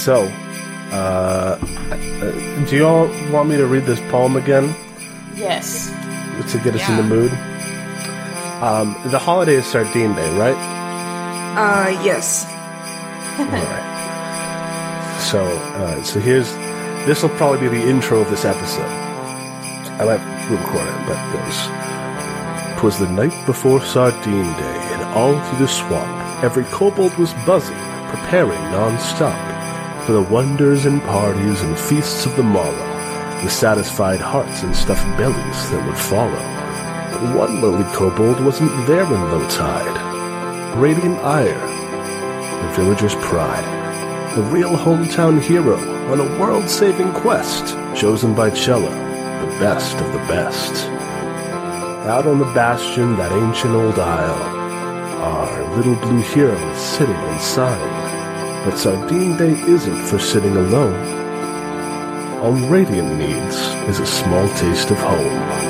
So, uh, uh, do you all want me to read this poem again Yes. to get us in the mood? Um, the holiday is Sardine Day, right? Uh, yes. All right. So, uh, so here's this will probably be the intro of this episode. I might record it, but it goes. Twas the night before Sardine Day, and all through the swamp, every kobold was buzzing, preparing non-stop for the wonders and parties and feasts of the morrow, the satisfied hearts and stuffed bellies that would follow. But one lowly kobold wasn't there in low tide. Radiant Ire, the villager's pride, the real hometown hero on a world-saving quest, chosen by Cello, the best of the best. Out on the bastion, that ancient old isle, our little blue hero is sitting and sighing. But Sardine Day isn't for sitting alone. All Radiant needs is a small taste of home.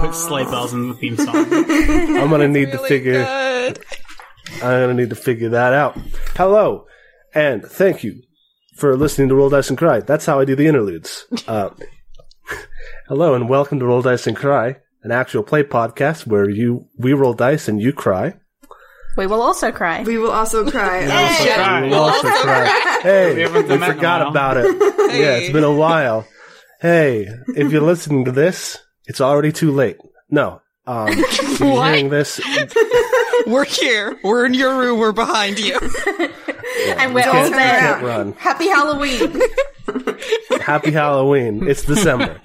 Put sleigh bells in the theme song. I'm gonna need to figure. Good. I'm gonna need to figure that out. Hello, and thank you for listening to Roll Dice and Cry. That's how I do the interludes. Uh, hello, and welcome to Roll Dice and Cry, an actual play podcast where you we roll dice and you cry. We will also cry. We will also cry. Also shit. cry. We will also cry. Hey, We we done that in a forgot about it. Yeah, it's been a while. Hey, if you're listening to this, it's already too late. No. Um, if you're hearing this, We're here. We're in your room. We're behind you. and we're all can't, there. can't run. Happy Halloween. Happy Halloween. It's December.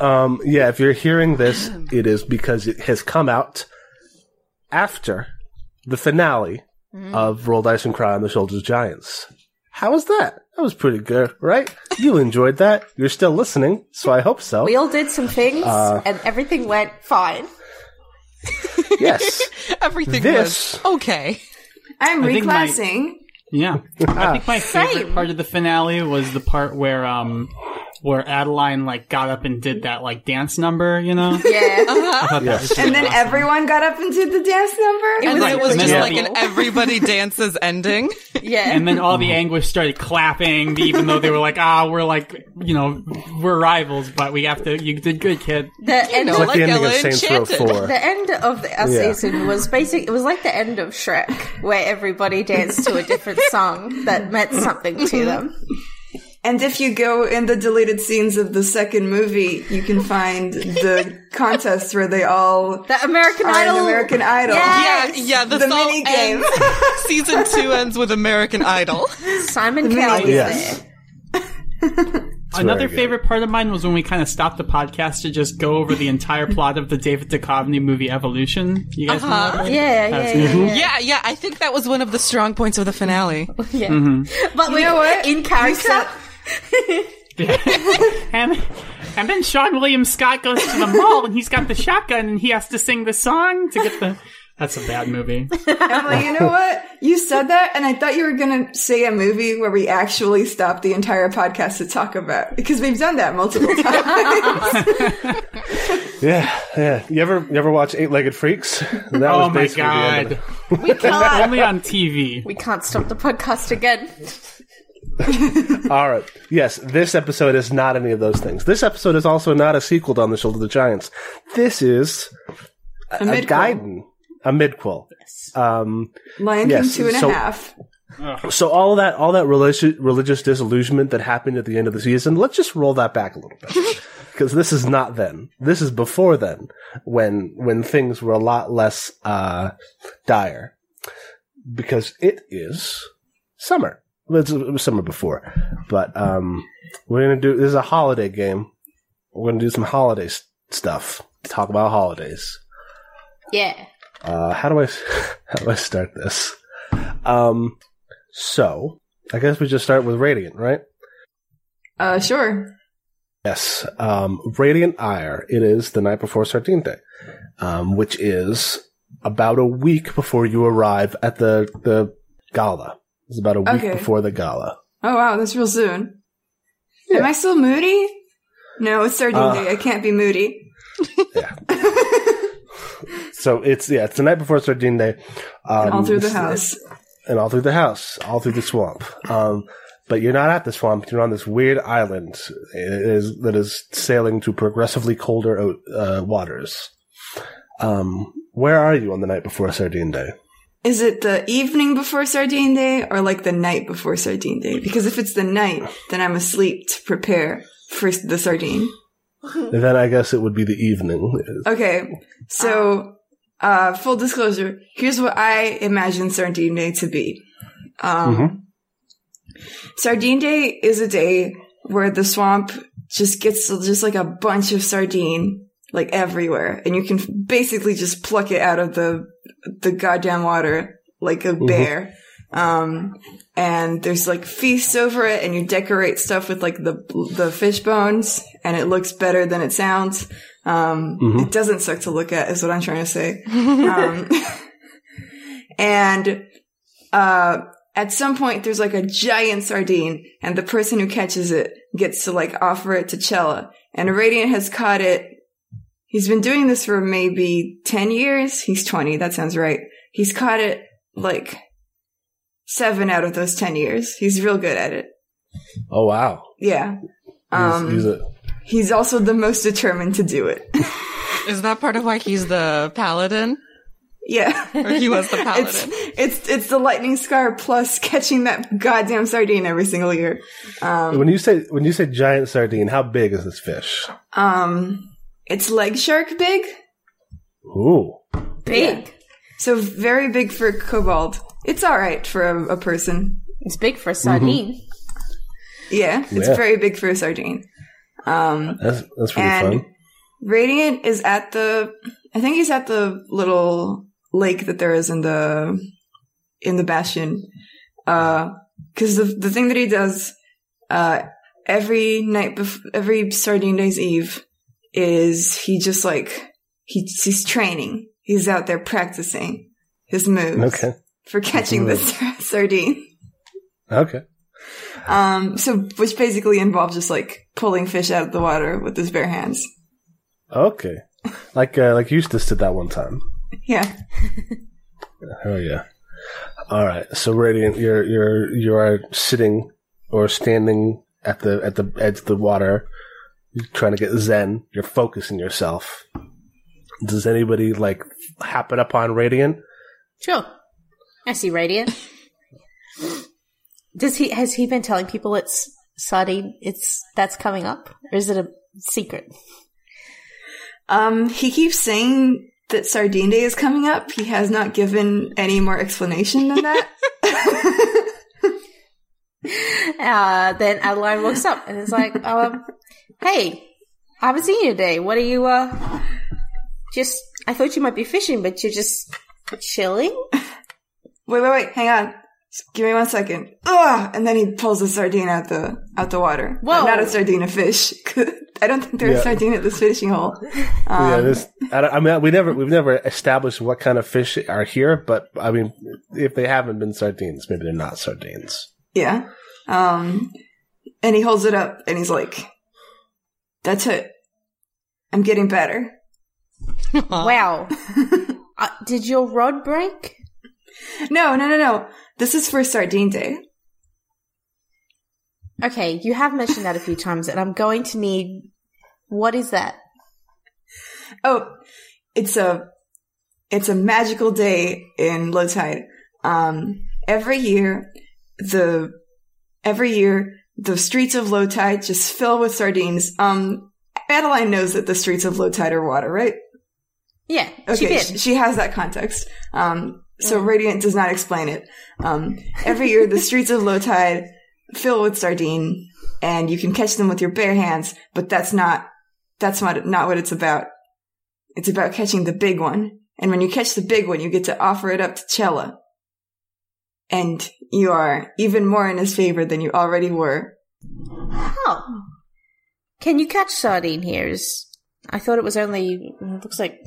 Um, yeah, if you're hearing this, it is because it has come out after the finale of Roll Dice and Cry on the Shoulders of Giants. How was that? That was pretty good, right? You enjoyed that. You're still listening, so I hope so. we all did some things, Uh, and everything went fine. yes. Everything This- was okay. I'm I think my- reclassing. Yeah, I think my favorite Same. part of the finale was the part where um where Adeline like got up and did that like dance number. You know, Yeah. I thought that was And then awesome. everyone got up and did the dance number. And was then it was just like an everybody dances ending. yeah. And then all the anguish started clapping, even though they were like, "Ah, we're like, you know, we're rivals, but we have to. You did good, kid." the end know, It's of like the Like ending of Saints Row 4. the end of the our Yeah. season was basic. It was like the end of Shrek, where everybody danced to a different song that meant something to them. And if you go in the deleted scenes of the second movie, you can find the contest where they all The American are in Idol. American Idol. Yeah. Yeah, yeah. The, The song mini game. ends- season two ends with American Idol. Simon Cowell was Yes. there. Another favorite part of mine was when we kind of stopped the podcast to just go over the entire plot of the David Duchovny movie Evolution. You guys Uh-huh. remember? Yeah, yeah, That's- yeah, yeah. Yeah, yeah. I think that was one of the strong points of the finale. yeah. Mm-hmm. But we know what? in character. And and then Seann William Scott goes to the mall and he's got the shotgun and he has to sing the song to get the. That's a bad movie. Emily, you know what? You said that, and I thought you were gonna say a movie where we actually stop the entire podcast to talk about because we've done that multiple times. Yeah, yeah. You ever you ever watch Eight Legged Freaks? That oh was my basically the end of god! it. We can't. Only on TV. we can't stop the podcast again. All right. Yes, this episode is not any of those things. This episode is also not a sequel to On the Shoulder of the Giants. This is A a midquel. Gaiden, a midquel. Um, Lion Yes, King two and a so- half. so all that, all that religious, religious disillusionment that happened at the end of the season, let's just roll that back a little bit. Because this is not then. This is before then, when, when things were a lot less, uh, dire. Because it is summer. It was summer before. But, um, we're gonna do, this is a holiday game. We're gonna do some holiday s- stuff. Talk about holidays. Yeah. Uh, how do I how do I start this? Um, so I guess we just start with Radiant, right? Uh, sure. Yes. Um, Radiant Ire. It is the night before Sardine Day, um, which is about a week before you arrive at the the gala. It's about a week Okay. before the gala. Oh wow, that's real soon. Yeah. Am I still moody? No, it's Sardine Uh, Day. I can't be moody. Yeah. so it's yeah, it's the night before Sardine Day. Um, All through the house. and all through the house, all through the swamp. Um, but you're not at the swamp. You're on this weird island it is, that is sailing to progressively colder uh, waters. Um, where are you on the night before Sardine Day? Is it the evening before Sardine Day or like the night before Sardine Day? Because if it's the night, then I'm asleep to prepare for the sardine. Then I guess it would be the evening. Okay, so uh, full disclosure, here's what I imagine Sardine Day to be. Um, Sardine Day is a day where the swamp just gets just like a bunch of sardine like everywhere, and you can basically just pluck it out of the the goddamn water like a bear. Um, and there's like feasts over it, and you decorate stuff with like the the fish bones, and it looks better than it sounds. Um, Mhm. it doesn't suck to look at, is what I'm trying to say. um, and uh, at some point, there's like a giant sardine, and the person who catches it gets to like offer it to Chella. And Radiant has caught it. He's been doing this for maybe 10 years. He's 20. That sounds right. He's caught it like seven out of those 10 years. He's real good at it. Oh wow! Yeah. He's- Um, he's a- he's also the most determined to do it. Is that part of why he's the paladin? yeah. Or he was the It's, paladin? it's, it's the lightning scar plus catching that goddamn sardine every single year. Um, when you say when you say giant sardine, how big is this fish? um, it's leg shark big. Ooh, Big. So very big for kobold. It's alright for a, a person. It's big for a sardine. Yeah, it's Yeah. very big for a sardine. Um, that's that's pretty and fun. Radiant is at the, I think he's at the little lake that there is in the, in the bastion. Uh, cause the, the thing that he does, uh, every night bef- every Sardine Day's Eve is he just like, he, he's training. He's out there practicing his moves Okay, for catching the sardine. okay. Um, so, which basically involves just like pulling fish out of the water with his bare hands. Okay. Like uh, like Eustace did that one time. Yeah. Oh yeah. All right. So Radiant, you're you're you are sitting or standing at the at the edge of the water, you're trying to get zen. You're focusing yourself. Does anybody like happen upon Radiant? Sure. I see Radiant. Does he has he been telling people it's sardine it's that's coming up? Or is it a secret? Um, he keeps saying that Sardine Day is coming up. He has not given any more explanation than that. Uh then Adeline walks up and is like, um, hey, I haven't seen you today. What are you uh just I thought you might be fishing, but you're just chilling? wait, wait, wait, hang on. Just give me one second. Ugh! And then he pulls a sardine out the out the water. Whoa. Not a sardine, a fish. I don't think there's Yeah. a sardine at this fishing hole. yeah, Um, this. I, I mean, we never we've never established what kind of fish are here, but I mean, if they haven't been sardines, maybe they're not sardines. Yeah. Um, and he holds it up and he's like, "That's it. I'm getting better." Wow. uh, did your rod break? No, no, no, no. This is for Sardine Day. Okay, you have mentioned that a few times, and I'm going to need. What is that? Oh, it's a it's a magical day in low tide. Um, every year, the every year the streets of low tide just fill with sardines. Um, Adeline knows that the streets of low tide are water, right? Yeah, she Okay, did. she has that context. Um, so Radiant does not explain it. Um, every year the streets of low tide fill with sardine, and you can catch them with your bare hands. But that's not that's not not what it's about. It's about catching the big one. And when you catch the big one, you get to offer it up to Cella. And you are even more in his favor than you already were. Oh, can you catch sardine here? Is I thought it was only. It looks like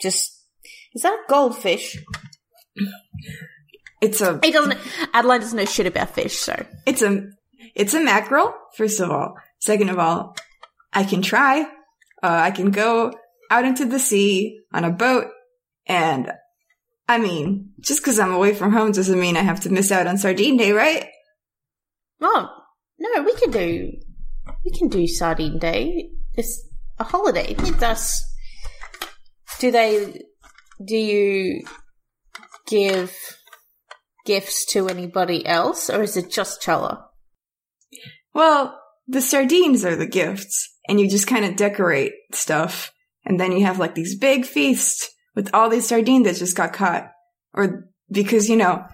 just. Is that a goldfish? It's a He doesn't. Adeline doesn't know shit about fish, so it's a it's a mackerel. First of all, second of all, I can try. Uh, I can go out into the sea on a boat, and I mean, just because I'm away from home doesn't mean I have to miss out on Sardine Day, right? Oh no, we can do we can do sardine day. It's a holiday. It does. Do they? Do you give gifts to anybody else, or is it just Chella? Well, the sardines are the gifts, and you just kind of decorate stuff, and then you have like these big feasts with all these sardines that just got caught, or because you know,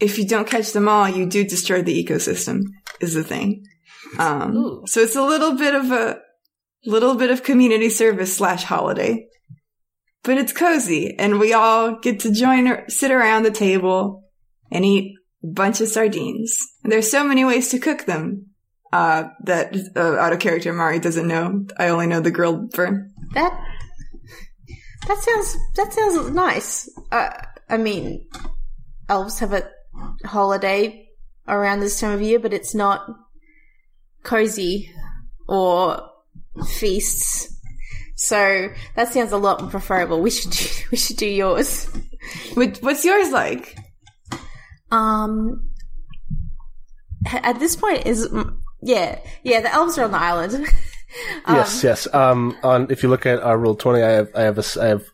if you don't catch them all, you do destroy the ecosystem. Is the thing. Um, Ooh. so it's a little bit of a little bit of community service slash holiday, but it's cozy, and we all get to join, or sit around the table, and eat a bunch of sardines. And there's so many ways to cook them uh, that uh, out of character Mari doesn't know. I only know the grilled burn. That that sounds that sounds nice. Uh, I mean, elves have a holiday around this time of year, but it's not cozy or feasts. So that sounds a lot more preferable. We should do, we should do yours. What's yours like? Um, at this point is yeah yeah the elves are on the island. Um, yes, yes. Um, on if you look at our Roll20, I have I have a s I have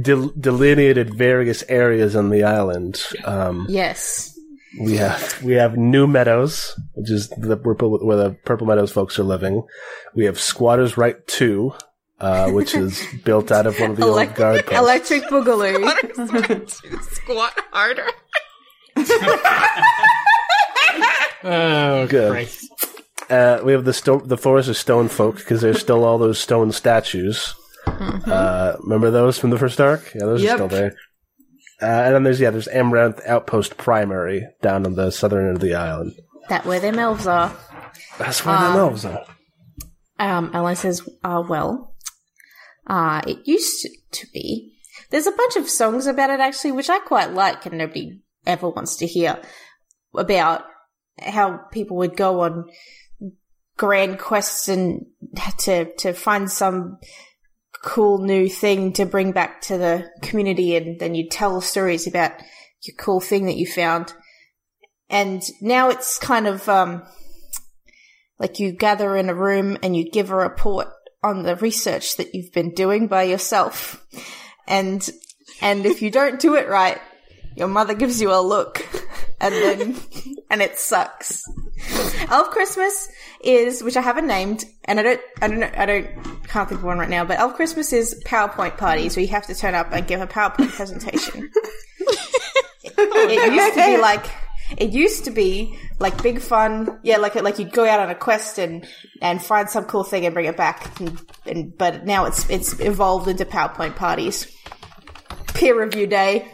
del- delineated various areas on the island. Um, Yes. we have we have New Meadows, which is the purple where the Purple Meadows folks are living. We have Squatters Right Two, uh, which is built out of one of the old guard posts. Electric Boogaloo. Squat harder. Oh, Good. Christ. Uh, we have the sto- the forest of stone folk because there's still all those stone statues. Uh, remember those from the first arc? Yeah, those Yep. are still there. Uh, and then there's yeah, there's Amaranth Outpost Primary down on the southern end of the island. that where them elves are. That's where the elves are. Um, Ellen says, uh, well, uh, it used to be. There's a bunch of songs about it actually, which I quite like and nobody ever wants to hear about how people would go on grand quests and to, to find some cool new thing to bring back to the community and then you tell stories about your cool thing that you found. And now it's kind of, um, like you gather in a room and you give a report on the research that you've been doing by yourself. And, and if you don't do it right, your mother gives you a look and then, and it sucks. Elf Christmas is, which I haven't named, and I don't, I don't know, I don't, can't think of one right now, but Elf Christmas is PowerPoint parties where you have to turn up and give a PowerPoint presentation. it used to be like it used to be like big fun yeah like like you'd go out on a quest and and find some cool thing and bring it back and, and but now it's it's evolved into powerpoint parties peer review day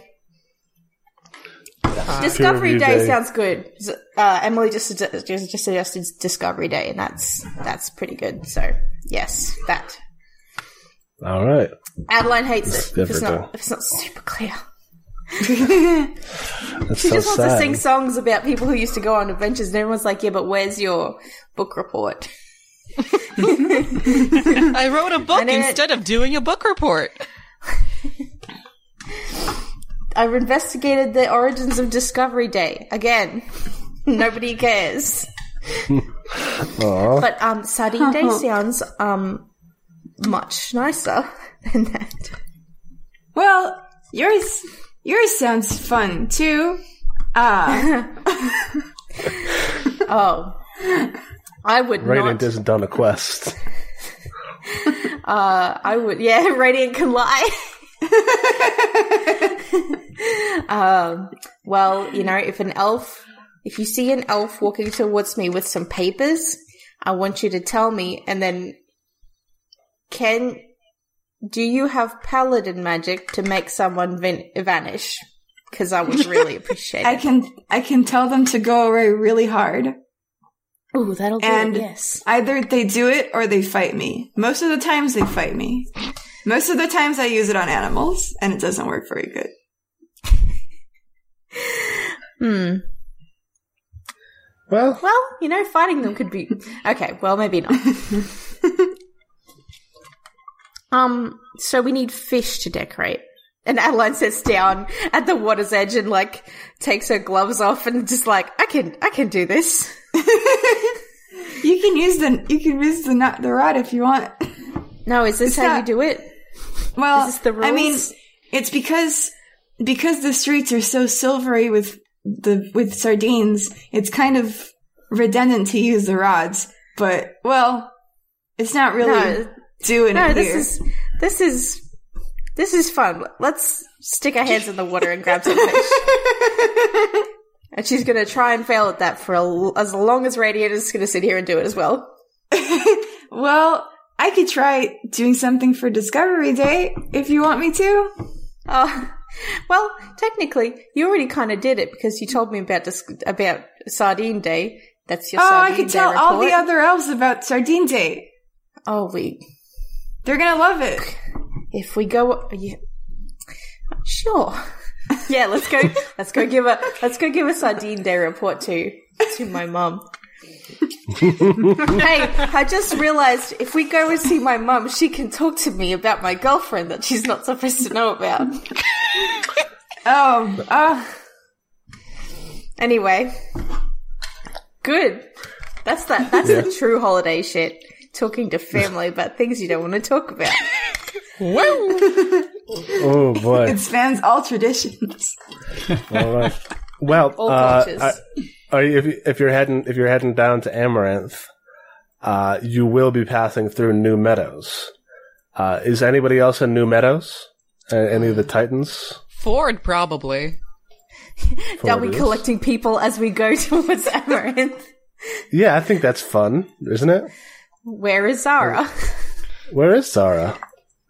discovery day, day. sounds good uh, emily just, just just suggested discovery day and that's that's pretty good so yes that All right. adeline hates it if it's not if it's not super clear She so just wants sad. to sing songs about people who used to go on adventures, and everyone's like, "Yeah, but where's your book report?" I wrote a book And it- instead of doing a book report. I've investigated the origins of Discovery Day again. Nobody cares. But um, Sardine Day sounds um much nicer than that. Well, yours yours sounds fun too. Ah, Oh, I would not Radiant not. isn't on a quest. Uh, I would. Yeah, Radiant can lie. um, well, you know, if an elf, if you see an elf walking towards me with some papers, I want you to tell me, and then can do you have paladin magic to make someone vin- vanish? Because I would really appreciate I it. can I can tell them to go away really hard. Ooh, that'll do And it. Yes. either they do it or they fight me. Most of the times they fight me. Most of the times I use it on animals and it doesn't work very good. Hmm. Well, Well, you know, fighting them could be okay. Well, maybe not. um. So we need fish to decorate. And Adeline sits down at the water's edge and like takes her gloves off and just like I can I can do this. You can use the you can use the the rod if you want. No, is this It's how not- you do it? Well, Is the I mean, it's because because the streets are so silvery with the with sardines. It's kind of redundant to use the rods, but well, it's not really No, doing no. it This here. is this is this is fun. Let's stick our heads in the water and grab some fish. and she's gonna try and fail at that for a, as long as Radiant is gonna sit here and do it as well. well, I could try doing something for Discovery Day if you want me to. Oh, well, technically, you already kind of did it because you told me about dis- about Sardine Day. That's your Oh, Sardine I could Day tell all the other elves about Sardine Day. Oh, we They're gonna love it. if we go, yeah, sure. Yeah, let's go. let's go give a let's go give a Sardine Day report to to my mum. Hey, I just realized if we go and see my mum, she can talk to me about my girlfriend that she's not supposed to know about. Oh, uh, Anyway, good. That's that. That's the true holiday shit. Talking to family about things you don't want to talk about. oh boy. it spans all traditions. All right. Well, All uh, cultures. I- are you, if, you- if you're heading if you're heading down to Amaranth, uh, you will be passing through New Meadows. Uh, is anybody else in New Meadows? Uh, any of the Titans? Ford, probably. Are we Photos? collecting people as we go towards Amaranth? Yeah, I think that's fun, isn't it? Where is Zara? Where is Zara?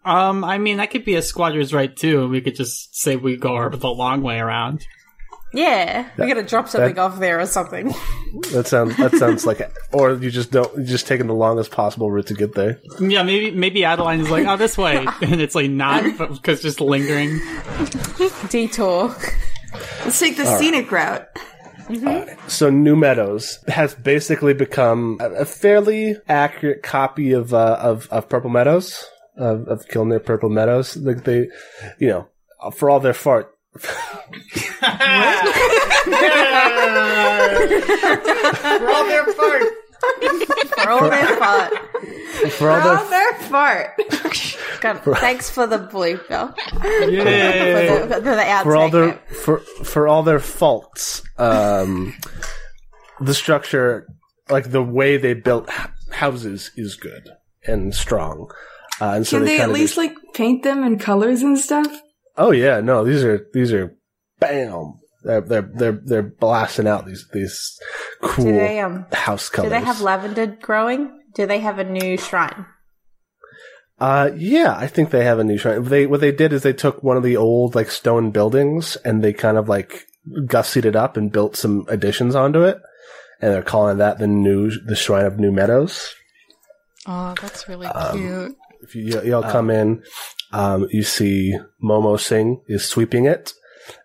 Um, I mean, that could be a squatter's right too. We could just say we go the long way around. Yeah, we're gonna drop something off there or something. That sounds that sounds like, or you just don't you're just taking the longest possible route to get there. Yeah, maybe maybe Adeline is like, oh, this way, and it's like not, because just lingering. Detour. Let's take the scenic route. So New Meadows has basically become a, a fairly accurate copy of uh, of of Purple Meadows of, of Kilner Purple Meadows. Like they, you know, for all their fart. For all their fart. For all Oh, their their fart. God, thanks for the blooper. Yeah. For the, for the for all their for for all their faults, um, the structure, like the way they built houses, is good and strong. Uh, and so Can they at least just- like paint them in colors and stuff? Oh yeah, no, these are these are bam. They're they're they're they're blasting out these these cool Do they um? house colors. Do they have lavender growing? Do they have a new shrine? Uh, yeah, I think they have a new shrine. They what they did is they took one of the old like stone buildings and they kind of like gussied it up and built some additions onto it, and they're calling that the new the Shrine of New Meadows. Oh, that's really Um, cute. If you y- y'all come in, um, you see Momo Singh is sweeping it,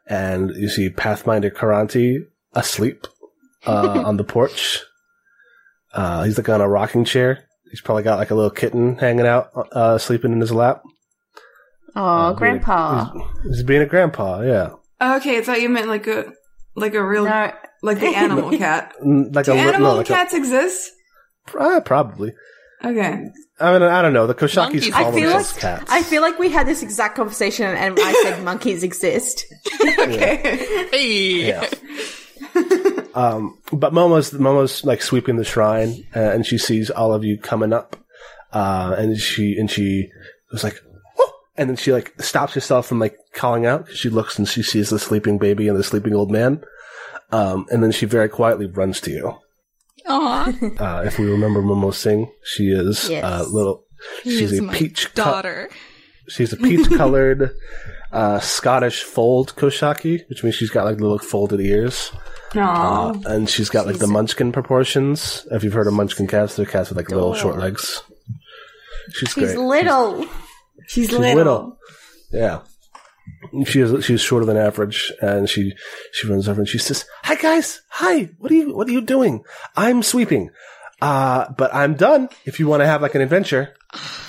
and you see Pathminder Karanti asleep uh, on the porch. Uh, he's like on a rocking chair. He's probably got like a little kitten hanging out, uh, sleeping in his lap. Oh, Uh, Grandpa. He's, he's being a grandpa, yeah. Okay, I thought you meant like a like a real No, like the animal cat. Like Do a animal no, like a- cats exist? uh, probably. Okay. I mean, I don't know. The Koshakis Monkeys call I feel themselves like cats. I feel like we had this exact conversation, and I said monkeys exist. Okay. Hey. Yeah. um, but Momo's Momo's like sweeping the shrine, uh, and she sees all of you coming up, uh, and she and she was like, "Oh!" and then she like stops herself from like calling out. 'cause She looks and she sees the sleeping baby and the sleeping old man, um, and then she very quietly runs to you. Aw. Uh, if we remember Momo Singh, she is Yes. uh, little. She She's a peach co- daughter. She's a peach colored uh, Scottish fold Koshaki, which means she's got like little folded ears. Aw. Uh, and she's got like the She's- munchkin proportions. If you've heard of munchkin cats, they're cats with like little short legs. She's She's great. little. She's, she's little. little. Yeah. She is she's shorter than average and she she runs over and she says, Hi guys, hi, what are you what are you doing? I'm sweeping. Uh but I'm done if you want to have like an adventure.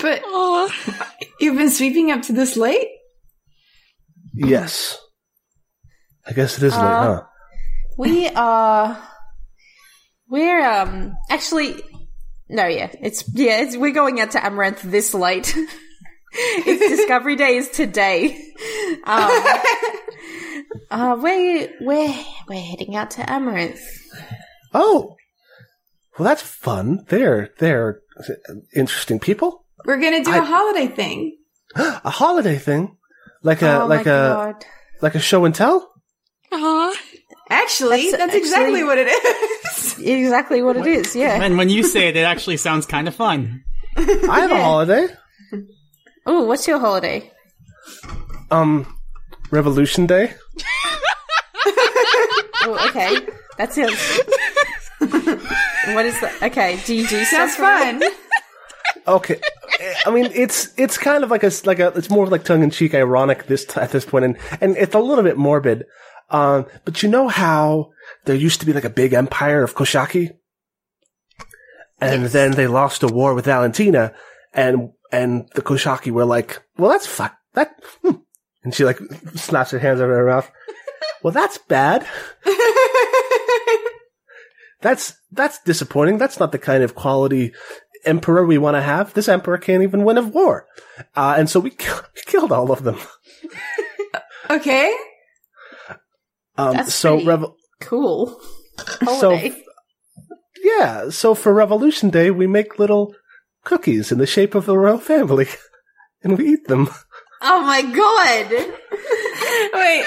But Aw. you've been sweeping up to this late? Yes. I guess it is late, Uh, huh? We are. We're um actually. No, yeah, it's yeah, it's, we're going out to Amaranth this late. it's Discovery Day is today. Um, uh, we we're we're heading out to Amaranth. Oh. Well that's fun. They're they're interesting people. We're gonna do I- a holiday thing. a holiday thing? Like a oh like my a god! like a show and tell? Aw. Actually, That's that's, exactly actually- what it is. Exactly what it is. Yeah. And when you say it, it actually sounds kind of fun. I have a holiday. Oh, what's your holiday? Um Revolution Day. Oh, okay. That sounds. what is that? Okay, do you do Sounds stuff for it? fun. Okay. I mean, it's it's kind of like a like a it's more like tongue in cheek, ironic this t- at this point, and and it's a little bit morbid. Um, but you know how there used to be like a big empire of Koshaki, and then they lost a war with Valentina, and and the Koshaki were like, well, that's fuck that, hmm. and she like slaps her hands over her mouth. Well, that's bad. That's that's disappointing. That's not the kind of quality emperor we want to have. This emperor can't even win a war, uh, and so we ki- killed all of them. Okay. Um, That's so Cool. so yeah, so for Revolution Day we make little cookies in the shape of the royal family, and we eat them. oh my god! Wait,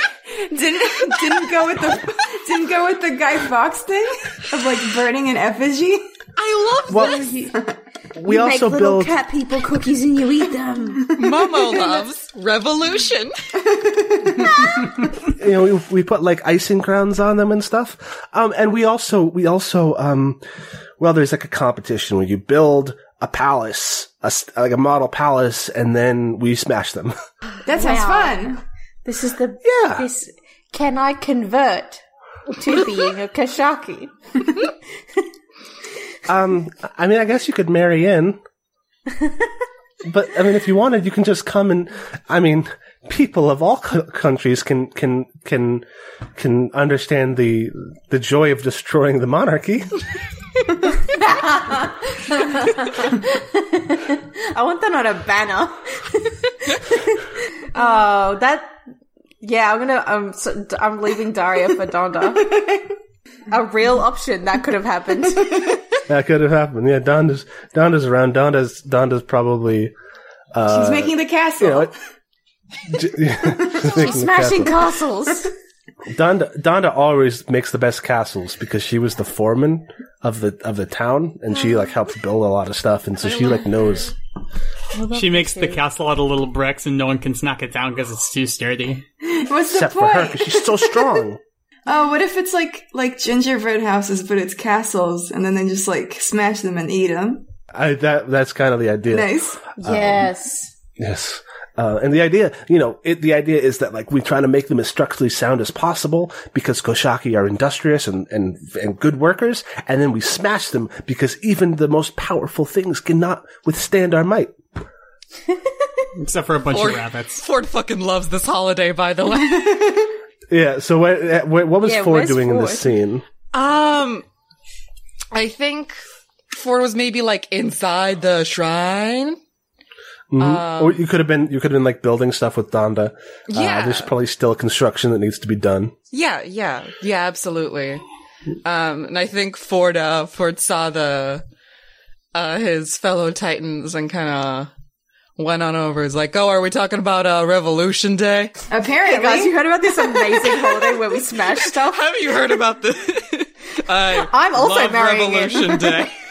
didn't didn't go with the didn't go with the Guy Fawkes thing of like burning an effigy. I love Well, this. we you also make little build. cat people cookies and you eat them. Momo loves revolution. you know, we, we put like icing crowns on them and stuff. Um, and we also, we also, um, well, there's like a competition where you build a palace, a, s- like a model palace, and then we smash them. That sounds Wow. fun. This is the Yeah. This can I convert to being a Koshaki? um, I mean, I guess you could marry in. but, I mean, if you wanted, you can just come and, I mean, people of all co- countries can, can, can, can understand the, the joy of destroying the monarchy. I want that on a banner. oh, that. Yeah, I'm gonna. Um, I'm. so- I'm leaving Daria for Donda. a real option that could have happened. That could have happened. Yeah, Donda's Donda's around. Donda's Donda's probably uh, She's making the castle. you know. j- she's Smashing castle. castles. Donda Donda always makes the best castles because she was the foreman of the of the town and she like helped build a lot of stuff and so she like knows. She makes the castle out of little bricks and no one can knock it down because it's too sturdy. What's the Except for her because she's so strong. Oh, what if it's like like gingerbread houses, but it's castles, and then they just like smash them and eat them? I, that that's kind of the idea. Nice. Um, yes. Yes. Uh, and the idea, you know, it, the idea is that like we try to make them as structurally sound as possible because Koshaki are industrious and, and, and good workers. And then we smash them because even the most powerful things cannot withstand our might. Except for a bunch Ford, of rabbits. Ford fucking loves this holiday, by the way. Yeah. So what, what what was Yeah, Ford where's doing in this scene? Um, I think Ford was maybe like inside the shrine. Mhm. Um, or you could have been you could have been like building stuff with Donda. Yeah. Uh, there's probably still construction that needs to be done. Yeah, yeah, yeah, absolutely. Um, and I think Ford, uh, Ford saw the, uh, his fellow Titans and kind of went on over. He's like, "Oh, are we talking about uh, Revolution Day? Apparently, Guys, you heard about this amazing holiday where we smash stuff? Have you heard about this? I I'm also love marrying it. Revolution Day.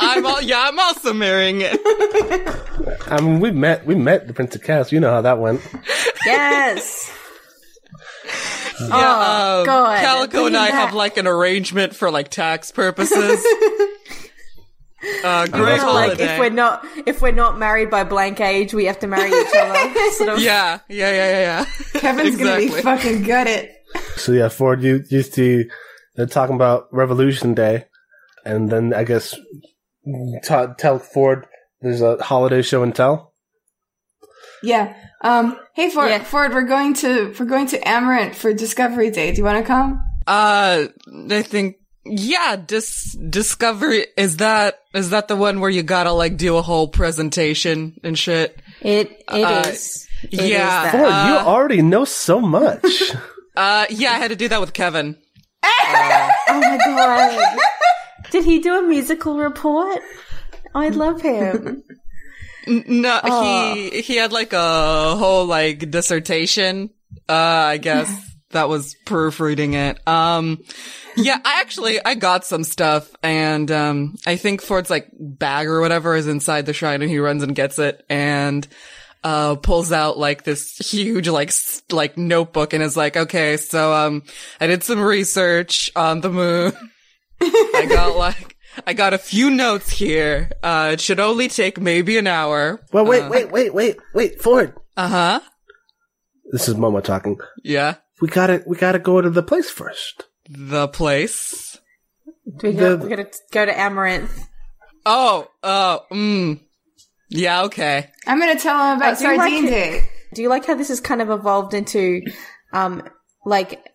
I'm all, yeah, I'm also marrying it. I mean, we met we met the Prince of Chaos. You know how that went. Yes. Yeah, Oh, um, God. Calico and I back. have like an arrangement for like tax purposes. uh, great that's like holiday. if we're not if we're not married by blank age, we have to marry each other. Sort of. yeah, yeah, yeah, yeah, yeah. Kevin's gonna be Exactly. fucking gutted. So yeah, Ford, you used to they're talking about Revolution Day, and then I guess t- tell Ford there's a holiday show and tell. Yeah. Um. Hey, Ford. Yeah. Ford, we're going to we're going to Amaranth for Discovery Day. Do you want to come? Uh, I think, yeah, dis- Discovery, is that, is that the one where you gotta like do a whole presentation and shit? It it Uh, is. It is yeah. that. Ford, Uh, you already know so much. Uh, yeah, I had to do that with Kevin. Oh my god! Did he do a musical report? I love him. No, Aw. he, he had like a whole like dissertation. Uh, I guess that was proofreading it. Um, yeah, I actually, I got some stuff and, um, I think Ford's like bag or whatever is inside the shrine and he runs and gets it and, uh, pulls out like this huge, like, like notebook and is like, okay, so, um, I did some research on the moon. I got like, I got a few notes here. Uh, it should only take maybe an hour. well, wait, wait, wait, wait, wait, Ford. Uh huh. This is Momo talking. Yeah. We gotta we gotta go to the place first. The place. We go, The- we're gonna go to Amaranth. Oh, oh, mm. Yeah, okay. I'm gonna tell him about I do like Sardine. Day. Do you like how this has kind of evolved into, um, like, s-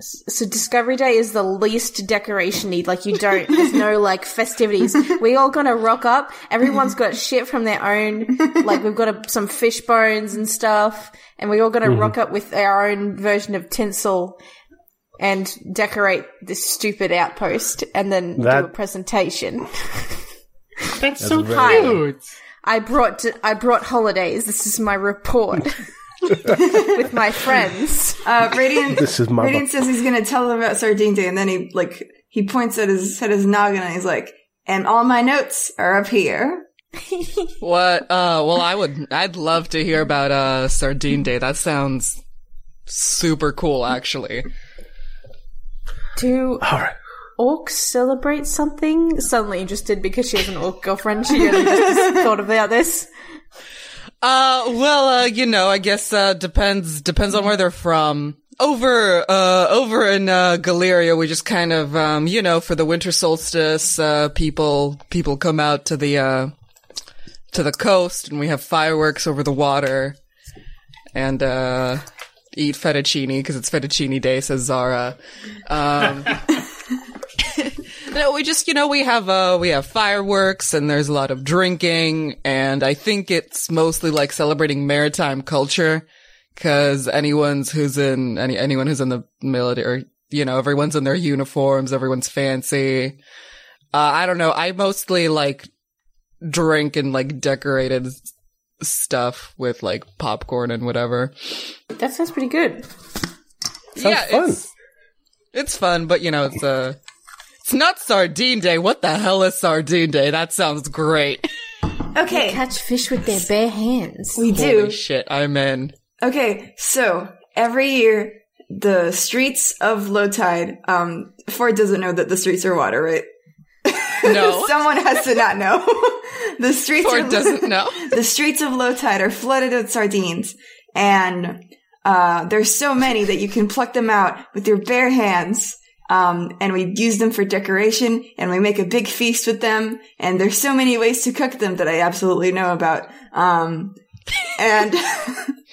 so Discovery Day is the least decoration-y. Like, you don't, there's no, like, festivities. We all gonna rock up. Everyone's got shit from their own. Like, we've got a, some fish bones and stuff. And we all gonna mm-hmm. rock up with our own version of tinsel and decorate this stupid outpost and then do a presentation. That's, so very- cute. I brought I brought holidays. This is my report with my friends. Uh, Radiant. This is my Radiant says he's gonna tell them about Sardine Day, and then he like he points at his at his noggin, and he's like, "And all my notes are up here." What, uh, well, I would, I'd love to hear about, uh, Sardine Day. That sounds super cool, actually. Do All right. orcs celebrate something? Suddenly interested because she has an orc girlfriend. She only just thought about this. Uh, well, uh, you know, I guess, uh, depends, depends on where they're from. Over, uh, over in, uh, Galeria, we just kind of, um, you know, for the winter solstice, uh, people, people come out to the, uh, to the coast and we have fireworks over the water and, uh, eat fettuccine because it's fettuccine day, says Zara. Um, no, we just, you know, we have, uh, we have fireworks and there's a lot of drinking and I think it's mostly like celebrating maritime culture because anyone's who's in, any, anyone who's in the military, you know, everyone's in their uniforms, everyone's fancy. Uh, I don't know. I mostly like drink and like decorated s- stuff with like popcorn and whatever. That sounds pretty good. Sounds fun. It's, it's fun, but you know, it's uh it's not sardine day. What the hell is sardine day? That sounds great. Okay, Catch fish with their bare hands. we do. Holy do. shit, I'm in. Okay, so every year the streets of low tide. Um, Ford doesn't know that the streets are water, right? No. Someone has to not know. the streets Ford are doesn't know. the streets of low tide are flooded with sardines, and uh, there's so many that you can pluck them out with your bare hands. Um, and we use them for decoration, and we make a big feast with them. And there's so many ways to cook them that I absolutely know about. Um, and